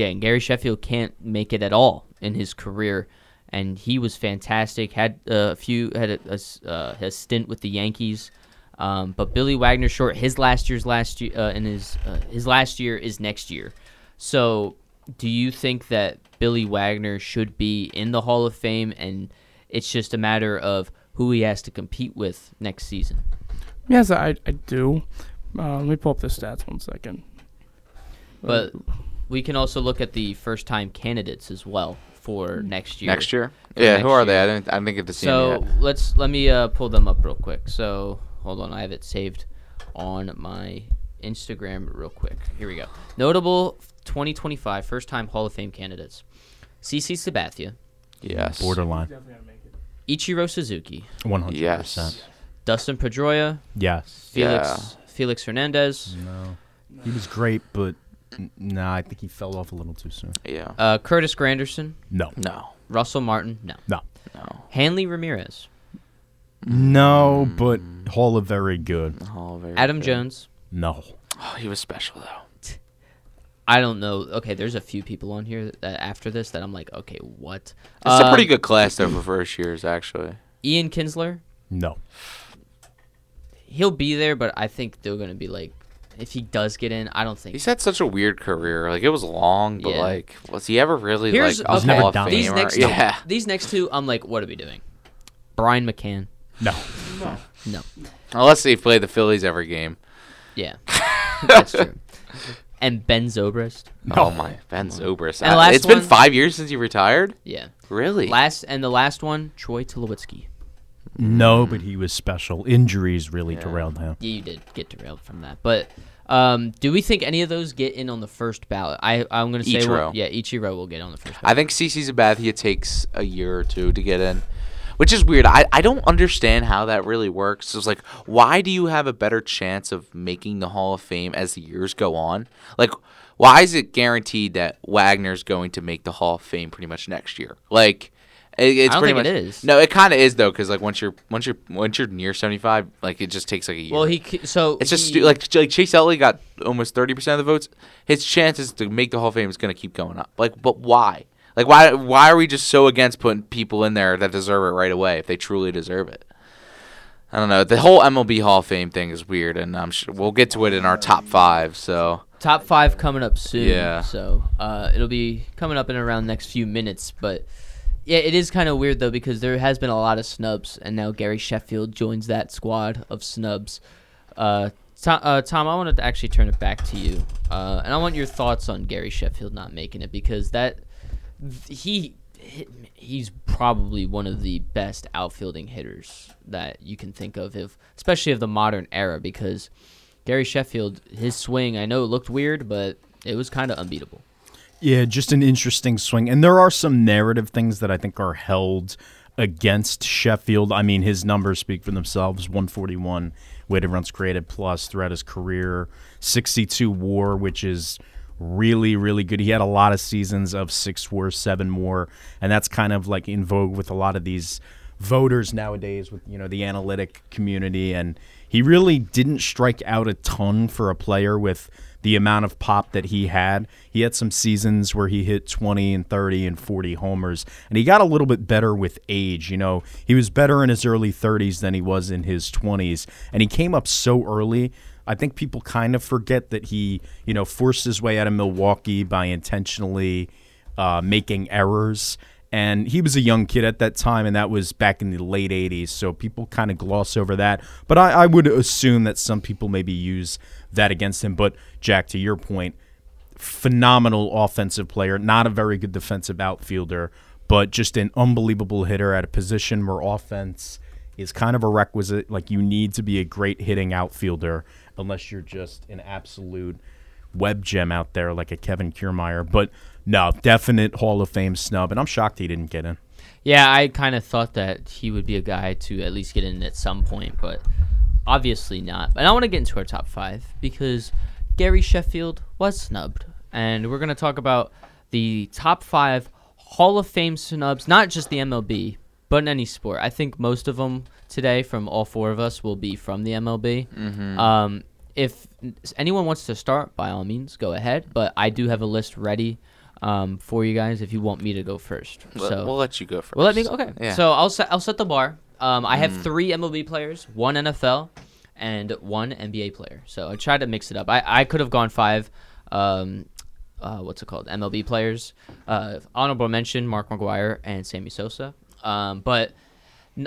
Speaker 2: yeah, and Gary Sheffield can't make it at all in his career. And he was fantastic. Had a few, had a, a uh, a stint with the Yankees. Um, but Billy Wagner short. His last year's last year, uh, in his uh, his last year is next year. So, do you think that Billy Wagner should be in the Hall of Fame, and it's just a matter of who he has to compete with next season?
Speaker 5: Yes, I, I do. Uh, let me pull up the stats one second.
Speaker 2: But we can also look at the first-time candidates as well for next year.
Speaker 3: next year,
Speaker 2: For
Speaker 3: yeah,
Speaker 2: next
Speaker 3: who are
Speaker 2: year.
Speaker 3: they? I didn't I didn't get to see
Speaker 2: So
Speaker 3: them yet.
Speaker 2: let's let me uh, pull them up real quick. So hold on, I have it saved on my Instagram real quick. Here we go. Notable 2025 first-time Hall of Fame candidates: CC Sabathia,
Speaker 3: Yes,
Speaker 4: Borderline.
Speaker 2: Ichiro Suzuki,
Speaker 4: 100%.
Speaker 3: Yes,
Speaker 2: Dustin Pedroia,
Speaker 4: Yes.
Speaker 2: Felix
Speaker 3: Yeah.
Speaker 2: Felix Hernandez,
Speaker 4: No. He was great, but n- nah, I think he fell off a little too soon.
Speaker 3: yeah,
Speaker 2: uh, Curtis Granderson,
Speaker 4: No.
Speaker 3: no,
Speaker 2: Russell Martin, no,
Speaker 4: No.
Speaker 3: no.
Speaker 2: Hanley Ramirez,
Speaker 4: No, but Hall of Very good.
Speaker 3: Oh, very
Speaker 2: Adam
Speaker 3: good.
Speaker 2: Jones.
Speaker 4: No.
Speaker 3: Oh, he was special though.
Speaker 2: I don't know. Okay, there's a few people on here that after this that I'm like, okay, what?
Speaker 3: It's a pretty
Speaker 2: Um,
Speaker 3: good class though for first years, actually.
Speaker 2: Ian Kinsler,
Speaker 4: No.
Speaker 2: he'll be there, but I think they're gonna be like, if he does get in, I don't think.
Speaker 3: He's had such a weird career. Like it was long, but
Speaker 2: Yeah.
Speaker 3: like, was he ever really
Speaker 2: Here's
Speaker 3: like a
Speaker 2: okay,
Speaker 4: never
Speaker 3: Hall of
Speaker 4: done.
Speaker 2: these
Speaker 3: Famer?
Speaker 2: next two,
Speaker 3: yeah.
Speaker 2: these next two, I'm like, what are we doing? Brian McCann,
Speaker 4: No.
Speaker 2: no, No.
Speaker 3: Unless they play the Phillies every game.
Speaker 2: yeah, that's true. And Ben Zobrist,
Speaker 3: Oh my, Ben Zobrist.
Speaker 2: And last
Speaker 3: it's been five years since he retired.
Speaker 2: yeah.
Speaker 3: Really?
Speaker 2: Last and the last one, Troy Tulowitzki.
Speaker 4: No, but he was special. Injuries really
Speaker 3: Yeah.
Speaker 4: derailed him.
Speaker 2: Yeah, you did get derailed from that. But um, do we think any of those get in on the first ballot? I I'm gonna say
Speaker 3: Ichiro.
Speaker 2: yeah, Ichiro will get on the first.
Speaker 3: I
Speaker 2: ballot.
Speaker 3: think CC Sabathia takes a year or two to get in, which is weird. I, I don't understand how that really works. It's like, why do you have a better chance of making the Hall of Fame as the years go on? Like, why is it guaranteed that Wagner's going to make the Hall of Fame pretty much next year? Like, it, it's
Speaker 2: I don't
Speaker 3: pretty
Speaker 2: think
Speaker 3: much
Speaker 2: it is.
Speaker 3: No, it kind of is though, because like once you're once you're once you're near seventy five, like it just takes like a year.
Speaker 2: Well, he so
Speaker 3: It's just
Speaker 2: he-
Speaker 3: like like Chase Utley got almost thirty percent of the votes. His chances to make the Hall of Fame is going to keep going up. Like, but why? Like, why? Why are we just so against putting people in there that deserve it right away if they truly deserve it? I don't know. The whole MLB Hall of Fame thing is weird, and I'm sure we'll get to it in our top five. So
Speaker 2: top five coming up soon.
Speaker 3: Yeah.
Speaker 2: So uh, it'll be coming up in around the next few minutes. But yeah, it is kind of weird though because there has been a lot of snubs, and now Gary Sheffield joins that squad of snubs. Uh, Tom, uh, Tom, I wanted to actually turn it back to you, uh, and I want your thoughts on Gary Sheffield not making it because that he he's probably one of the best outfielding hitters that you can think of, if, especially of the modern era. Because Gary Sheffield, his swing, I know it looked weird, but it was kind of unbeatable.
Speaker 4: Yeah, just an interesting swing. And there are some narrative things that I think are held against Sheffield. I mean, his numbers speak for themselves 141 weighted runs created plus throughout his career, 62 war, which is really, really good. He had a lot of seasons of six war, seven more, and that's kind of like in vogue with a lot of these voters nowadays with you know the analytic community and he really didn't strike out a ton for a player with the amount of pop that he had. He had some seasons where he hit 20 and 30 and 40 homers, and he got a little bit better with age. You know, he was better in his early 30s than he was in his 20s, and he came up so early. I think people kind of forget that he, you know, forced his way out of Milwaukee by intentionally uh, making errors and he was a young kid at that time, and that was back in the late 80s. So people kind of gloss over that. But I, I, would assume that some people maybe use that against him. But, Jack, to your point, phenomenal offensive player, not a very good defensive outfielder, but just an unbelievable hitter at a position where offense is kind of a requisite. Like, you need to be a great hitting outfielder unless you're just an absolute web gem out there like a Kevin Kiermaier. But no, definite Hall of Fame snub, and I'm shocked he didn't get in.
Speaker 2: Yeah, I kind of thought that he would be a guy to at least get in at some point, but obviously not. And I want to get into our top five because Gary Sheffield was snubbed, and we're going to talk about the top five Hall of Fame snubs, not just the MLB, but in any sport. I think most of them today, from all four of us, will be from the MLB.
Speaker 3: Mm-hmm.
Speaker 2: Um, if anyone wants to start, by all means, go ahead. But I do have a list ready um, for you guys if you want me to go first.
Speaker 3: so we'll let you go first.
Speaker 2: We'll let me. Okay.
Speaker 3: Yeah.
Speaker 2: So I'll set I'll set the bar. Um, I have
Speaker 3: Mm.
Speaker 2: three MLB players, one NFL, and one NBA player. So I tried to mix it up. I, I could have gone five. Um, uh, what's it called? MLB players. Uh, honorable mention: Mark McGwire and Sammy Sosa. Um, but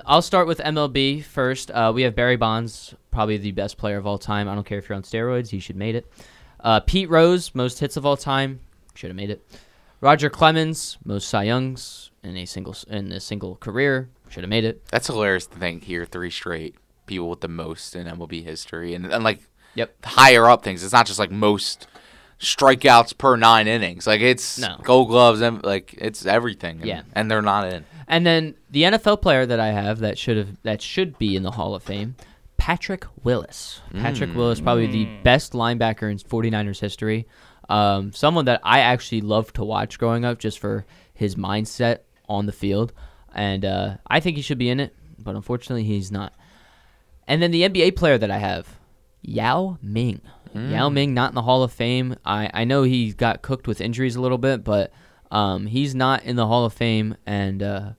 Speaker 2: I'll start with MLB first. Uh, we have Barry Bonds, probably the best player of all time. I don't care if you're on steroids; he should made it. Uh, Pete Rose, most hits of all time, should have made it. Roger Clemens, most Cy Youngs in a single in a single career, should have made it.
Speaker 3: That's hilarious to think here three straight people with the most in MLB history, and and like
Speaker 2: yep
Speaker 3: higher up things. It's not just like most strikeouts per nine innings. Like it's
Speaker 2: No.
Speaker 3: Gold Gloves and like it's everything. And,
Speaker 2: Yeah.
Speaker 3: and they're not in.
Speaker 2: And then the NFL player that I have that should have that should be in the Hall of Fame, Patrick Willis. Patrick
Speaker 3: Mm.
Speaker 2: Willis, probably the best linebacker in 49ers history. Um, someone that I actually loved to watch growing up just for his mindset on the field. And uh, I think he should be in it, but unfortunately he's not. And then the NBA player that I have, Yao Ming. Yao
Speaker 3: Mm.
Speaker 2: Ming not in the Hall of Fame. I, I know he got cooked with injuries a little bit, but um, he's not in the Hall of Fame, and uh,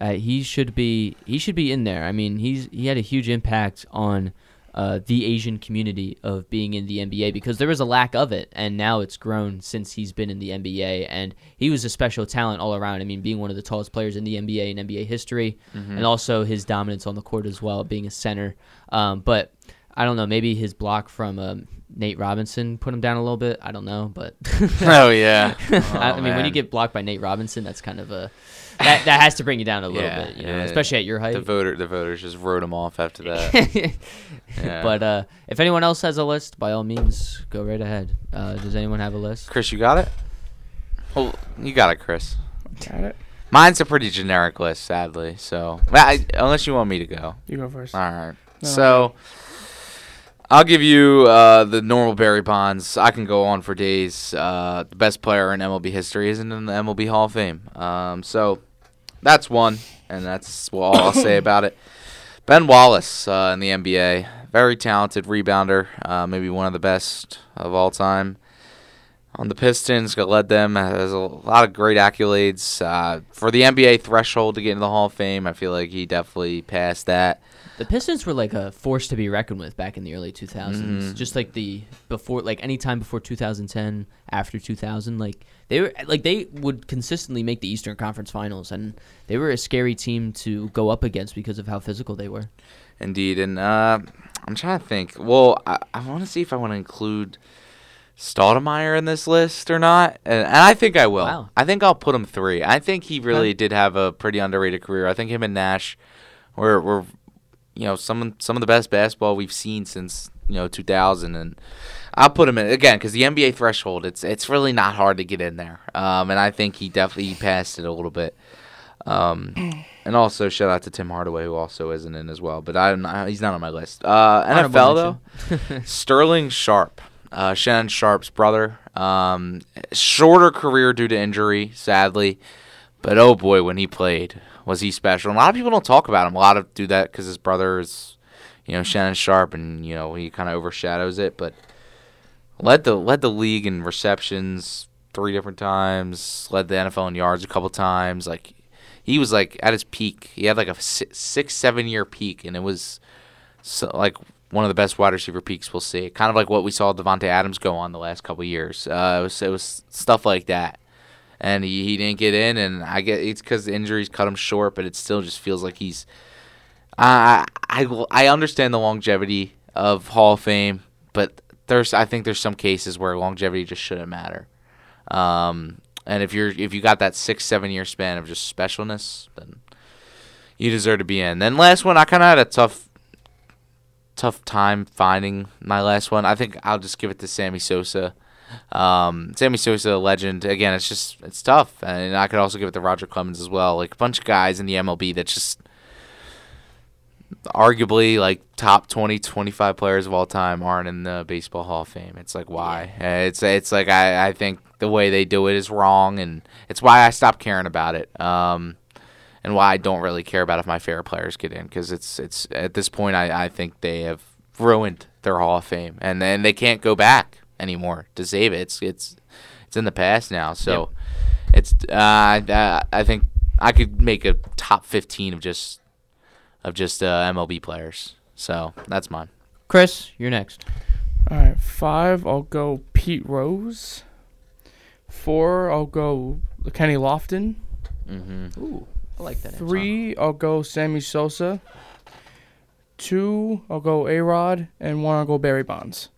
Speaker 2: uh, he should be he should be in there. I mean, he's he had a huge impact on uh, the Asian community of being in the NBA because there was a lack of it, and now it's grown since he's been in the NBA, and he was a special talent all around. I mean, being one of the tallest players in the NBA in NBA history,
Speaker 3: Mhm.
Speaker 2: and also his dominance on the court as well, being a center. Um, but I don't know, maybe his block from um, Nate Robinson put him down a little bit. I don't know, but
Speaker 3: Oh, yeah.
Speaker 2: I,
Speaker 3: Oh,
Speaker 2: I mean, when you get blocked by Nate Robinson, that's kind of a that, that has to bring you down a little
Speaker 3: yeah,
Speaker 2: bit, you know, especially at your height.
Speaker 3: The voter, the voters just wrote him off after that. Yeah.
Speaker 2: But uh, if anyone else has a list, by all means, go right ahead. Uh, does anyone have a list?
Speaker 3: Chris, you got it? Well, you got it, Chris.
Speaker 5: Got it.
Speaker 3: Mine's a pretty generic list, sadly. So, well, I, unless you want me to go,
Speaker 5: You go first.
Speaker 3: All right.
Speaker 5: No,
Speaker 3: so, I'll give you uh, the normal Barry Bonds. I can go on for days. Uh, the best player in MLB history isn't in the MLB Hall of Fame. Um, so, that's one, and that's all I'll say about it. Ben Wallace uh, in the NBA, very talented rebounder, uh, maybe one of the best of all time. On the Pistons, led them has a lot of great accolades uh, for the NBA threshold to get into the Hall of Fame. I feel like he definitely passed that.
Speaker 2: The Pistons were like a force to be reckoned with back in the early 2000s.
Speaker 3: Mhm.
Speaker 2: Just like the before, like any time before 2010, after 2000, like they were like they would consistently make the Eastern Conference Finals, and they were a scary team to go up against because of how physical they were.
Speaker 3: Indeed, and uh, I'm trying to think. Well, I, I want to see if I want to include Stoudemire in this list or not, and, and I think I will.
Speaker 2: Wow.
Speaker 3: I think I'll put him three. I think he really
Speaker 2: Okay.
Speaker 3: did have a pretty underrated career. I think him and Nash were were you know some some of the best basketball we've seen since you know 2000, and I'll put him in again because the NBA threshold it's it's really not hard to get in there, um, and I think he definitely passed it a little bit. Um, and also shout out to Tim Hardaway who also isn't in as well, but I, I he's not on my list. Uh, NFL though, Sterling Sharpe, uh, Shannon Sharpe's brother. Um, shorter career due to injury, sadly, but oh boy, when he played, was he special? And a lot of people don't talk about him. A lot of do that because his brother is, you know, Shannon Sharpe, and you know he kind of overshadows it. But led the led the league in receptions three different times. Led the NFL in yards a couple times. Like he was like at his peak. He had like a six seven year peak, and it was so, like one of the best wide receiver peaks we'll see. Kind of like what we saw Davante Adams go on the last couple years. Uh, it was it was stuff like that, and he, he didn't get in, and I get it's because the injuries cut him short, but it still just feels like he's. Uh, I I understand the longevity of Hall of Fame, but there's I think there's some cases where longevity just shouldn't matter. Um, and if you're if you got that six seven year span of just specialness, then you deserve to be in. Then last one, I kind of had a tough tough time finding my last one. I think I'll just give it to Sammy Sosa. Um, Sammy Sosa, legend. Again, it's just it's tough, and I could also give it to Roger Clemens as well. Like a bunch of guys in the MLB that just arguably like top 20 25 players of all time aren't in the baseball hall of fame it's like why yeah. it's it's like I, I think the way they do it is wrong and it's why i stopped caring about it um, and why i don't really care about if my favorite players get in because it's it's at this point I, I think they have ruined their hall of fame and then they can't go back anymore to save it it's it's it's in the past now so yep. it's uh, I, I think i could make a top 15 of just of just uh, MLB players. So that's mine.
Speaker 2: Chris, you're next.
Speaker 5: All right, five. I'll go Pete Rose. Four. I'll go Kenny Lofton.
Speaker 3: Mm-hmm.
Speaker 2: Ooh, I like that.
Speaker 5: Three. I'll go Sammy Sosa. Two. I'll go A Rod, and one. I'll go Barry Bonds.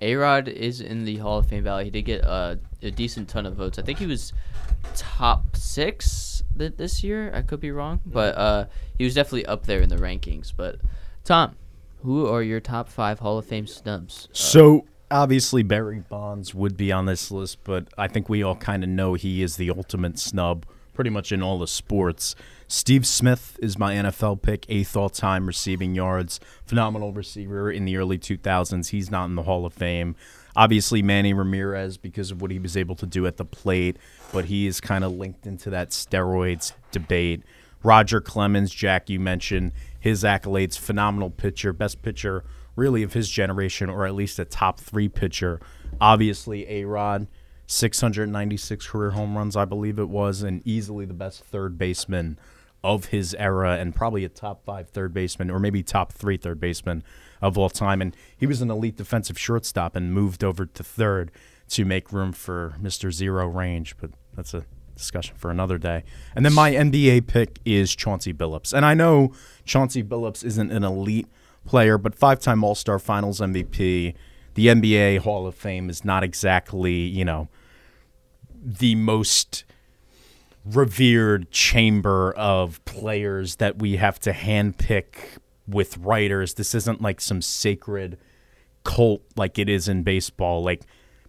Speaker 2: A Rod is in the Hall of Fame Valley. He did get uh, a decent ton of votes. I think he was top six th- this year. I could be wrong, but uh, he was definitely up there in the rankings. But Tom, who are your top five Hall of Fame snubs?
Speaker 4: Uh, so obviously Barry Bonds would be on this list, but I think we all kind of know he is the ultimate snub, pretty much in all the sports. Steve Smith is my NFL pick, eighth all time receiving yards, phenomenal receiver in the early 2000s. He's not in the Hall of Fame. Obviously, Manny Ramirez because of what he was able to do at the plate, but he is kind of linked into that steroids debate. Roger Clemens, Jack, you mentioned his accolades, phenomenal pitcher, best pitcher really of his generation, or at least a top three pitcher. Obviously, A Rod, 696 career home runs, I believe it was, and easily the best third baseman of his era, and probably a top five third baseman, or maybe top three third baseman of all time. And he was an elite defensive shortstop and moved over to third to make room for Mr. Zero Range. But that's a discussion for another day. And then my NBA pick is Chauncey Billups. And I know Chauncey Billups isn't an elite player, but five time All Star Finals MVP. The NBA Hall of Fame is not exactly, you know, the most revered chamber of players that we have to handpick with writers. This isn't like some sacred cult like it is in baseball. Like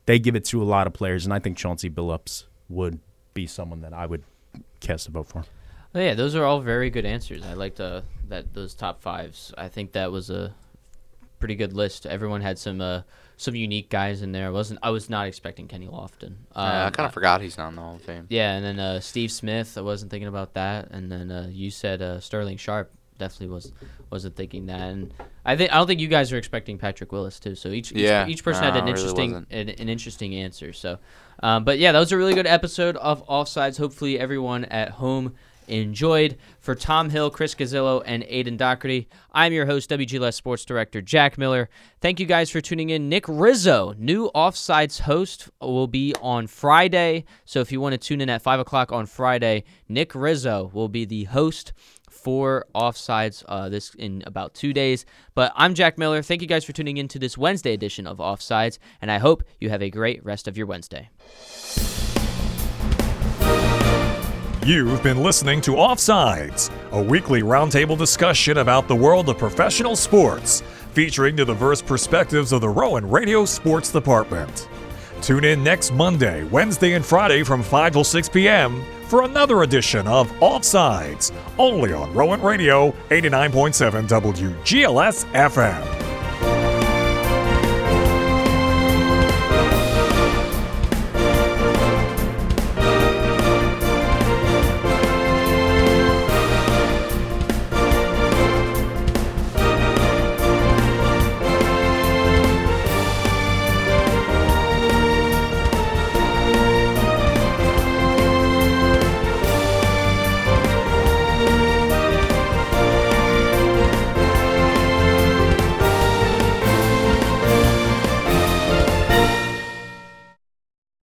Speaker 4: they give it to a lot of players, and I think Chauncey Billups would be someone that I would cast a vote for.
Speaker 2: Oh, yeah, those are all very good answers. I liked uh, that those top fives. I think that was a pretty good list. Everyone had some uh, some unique guys in there. I wasn't I was not expecting Kenny Lofton.
Speaker 3: Um, yeah, I kind of forgot he's not in the Hall of Fame.
Speaker 2: Yeah, and then uh, Steve Smith. I wasn't thinking about that. And then uh, you said uh, Sterling Sharpe definitely was wasn't thinking that. And I think I don't think you guys are expecting Patrick Willis too. So each
Speaker 3: yeah,
Speaker 2: each, each person
Speaker 3: no,
Speaker 2: had an interesting
Speaker 3: wasn't.
Speaker 2: an, an interesting answer. So, um, but yeah, that was a really good episode of Offsides. Hopefully, everyone at home enjoyed. For Tom Hill, Chris Gazillo, and Aidan Dougherty, I'm your host, WGLS Sports Director Jack Miller. Thank you guys for tuning in. Nick Rizzo, new Offsides host, will be on Friday. So if you want to tune in at 5 o'clock on Friday, Nick Rizzo will be the host for Offsides uh, this in about two days. But I'm Jack Miller. Thank you guys for tuning in to this Wednesday edition of Offsides, and I hope you have a great rest of your Wednesday.
Speaker 1: You've been listening to Offsides, a weekly roundtable discussion about the world of professional sports, featuring the diverse perspectives of the Rowan Radio Sports Department. Tune in next Monday, Wednesday, and Friday from 5 till 6 p.m. for another edition of Offsides, only on Rowan Radio 89.7 WGLS FM.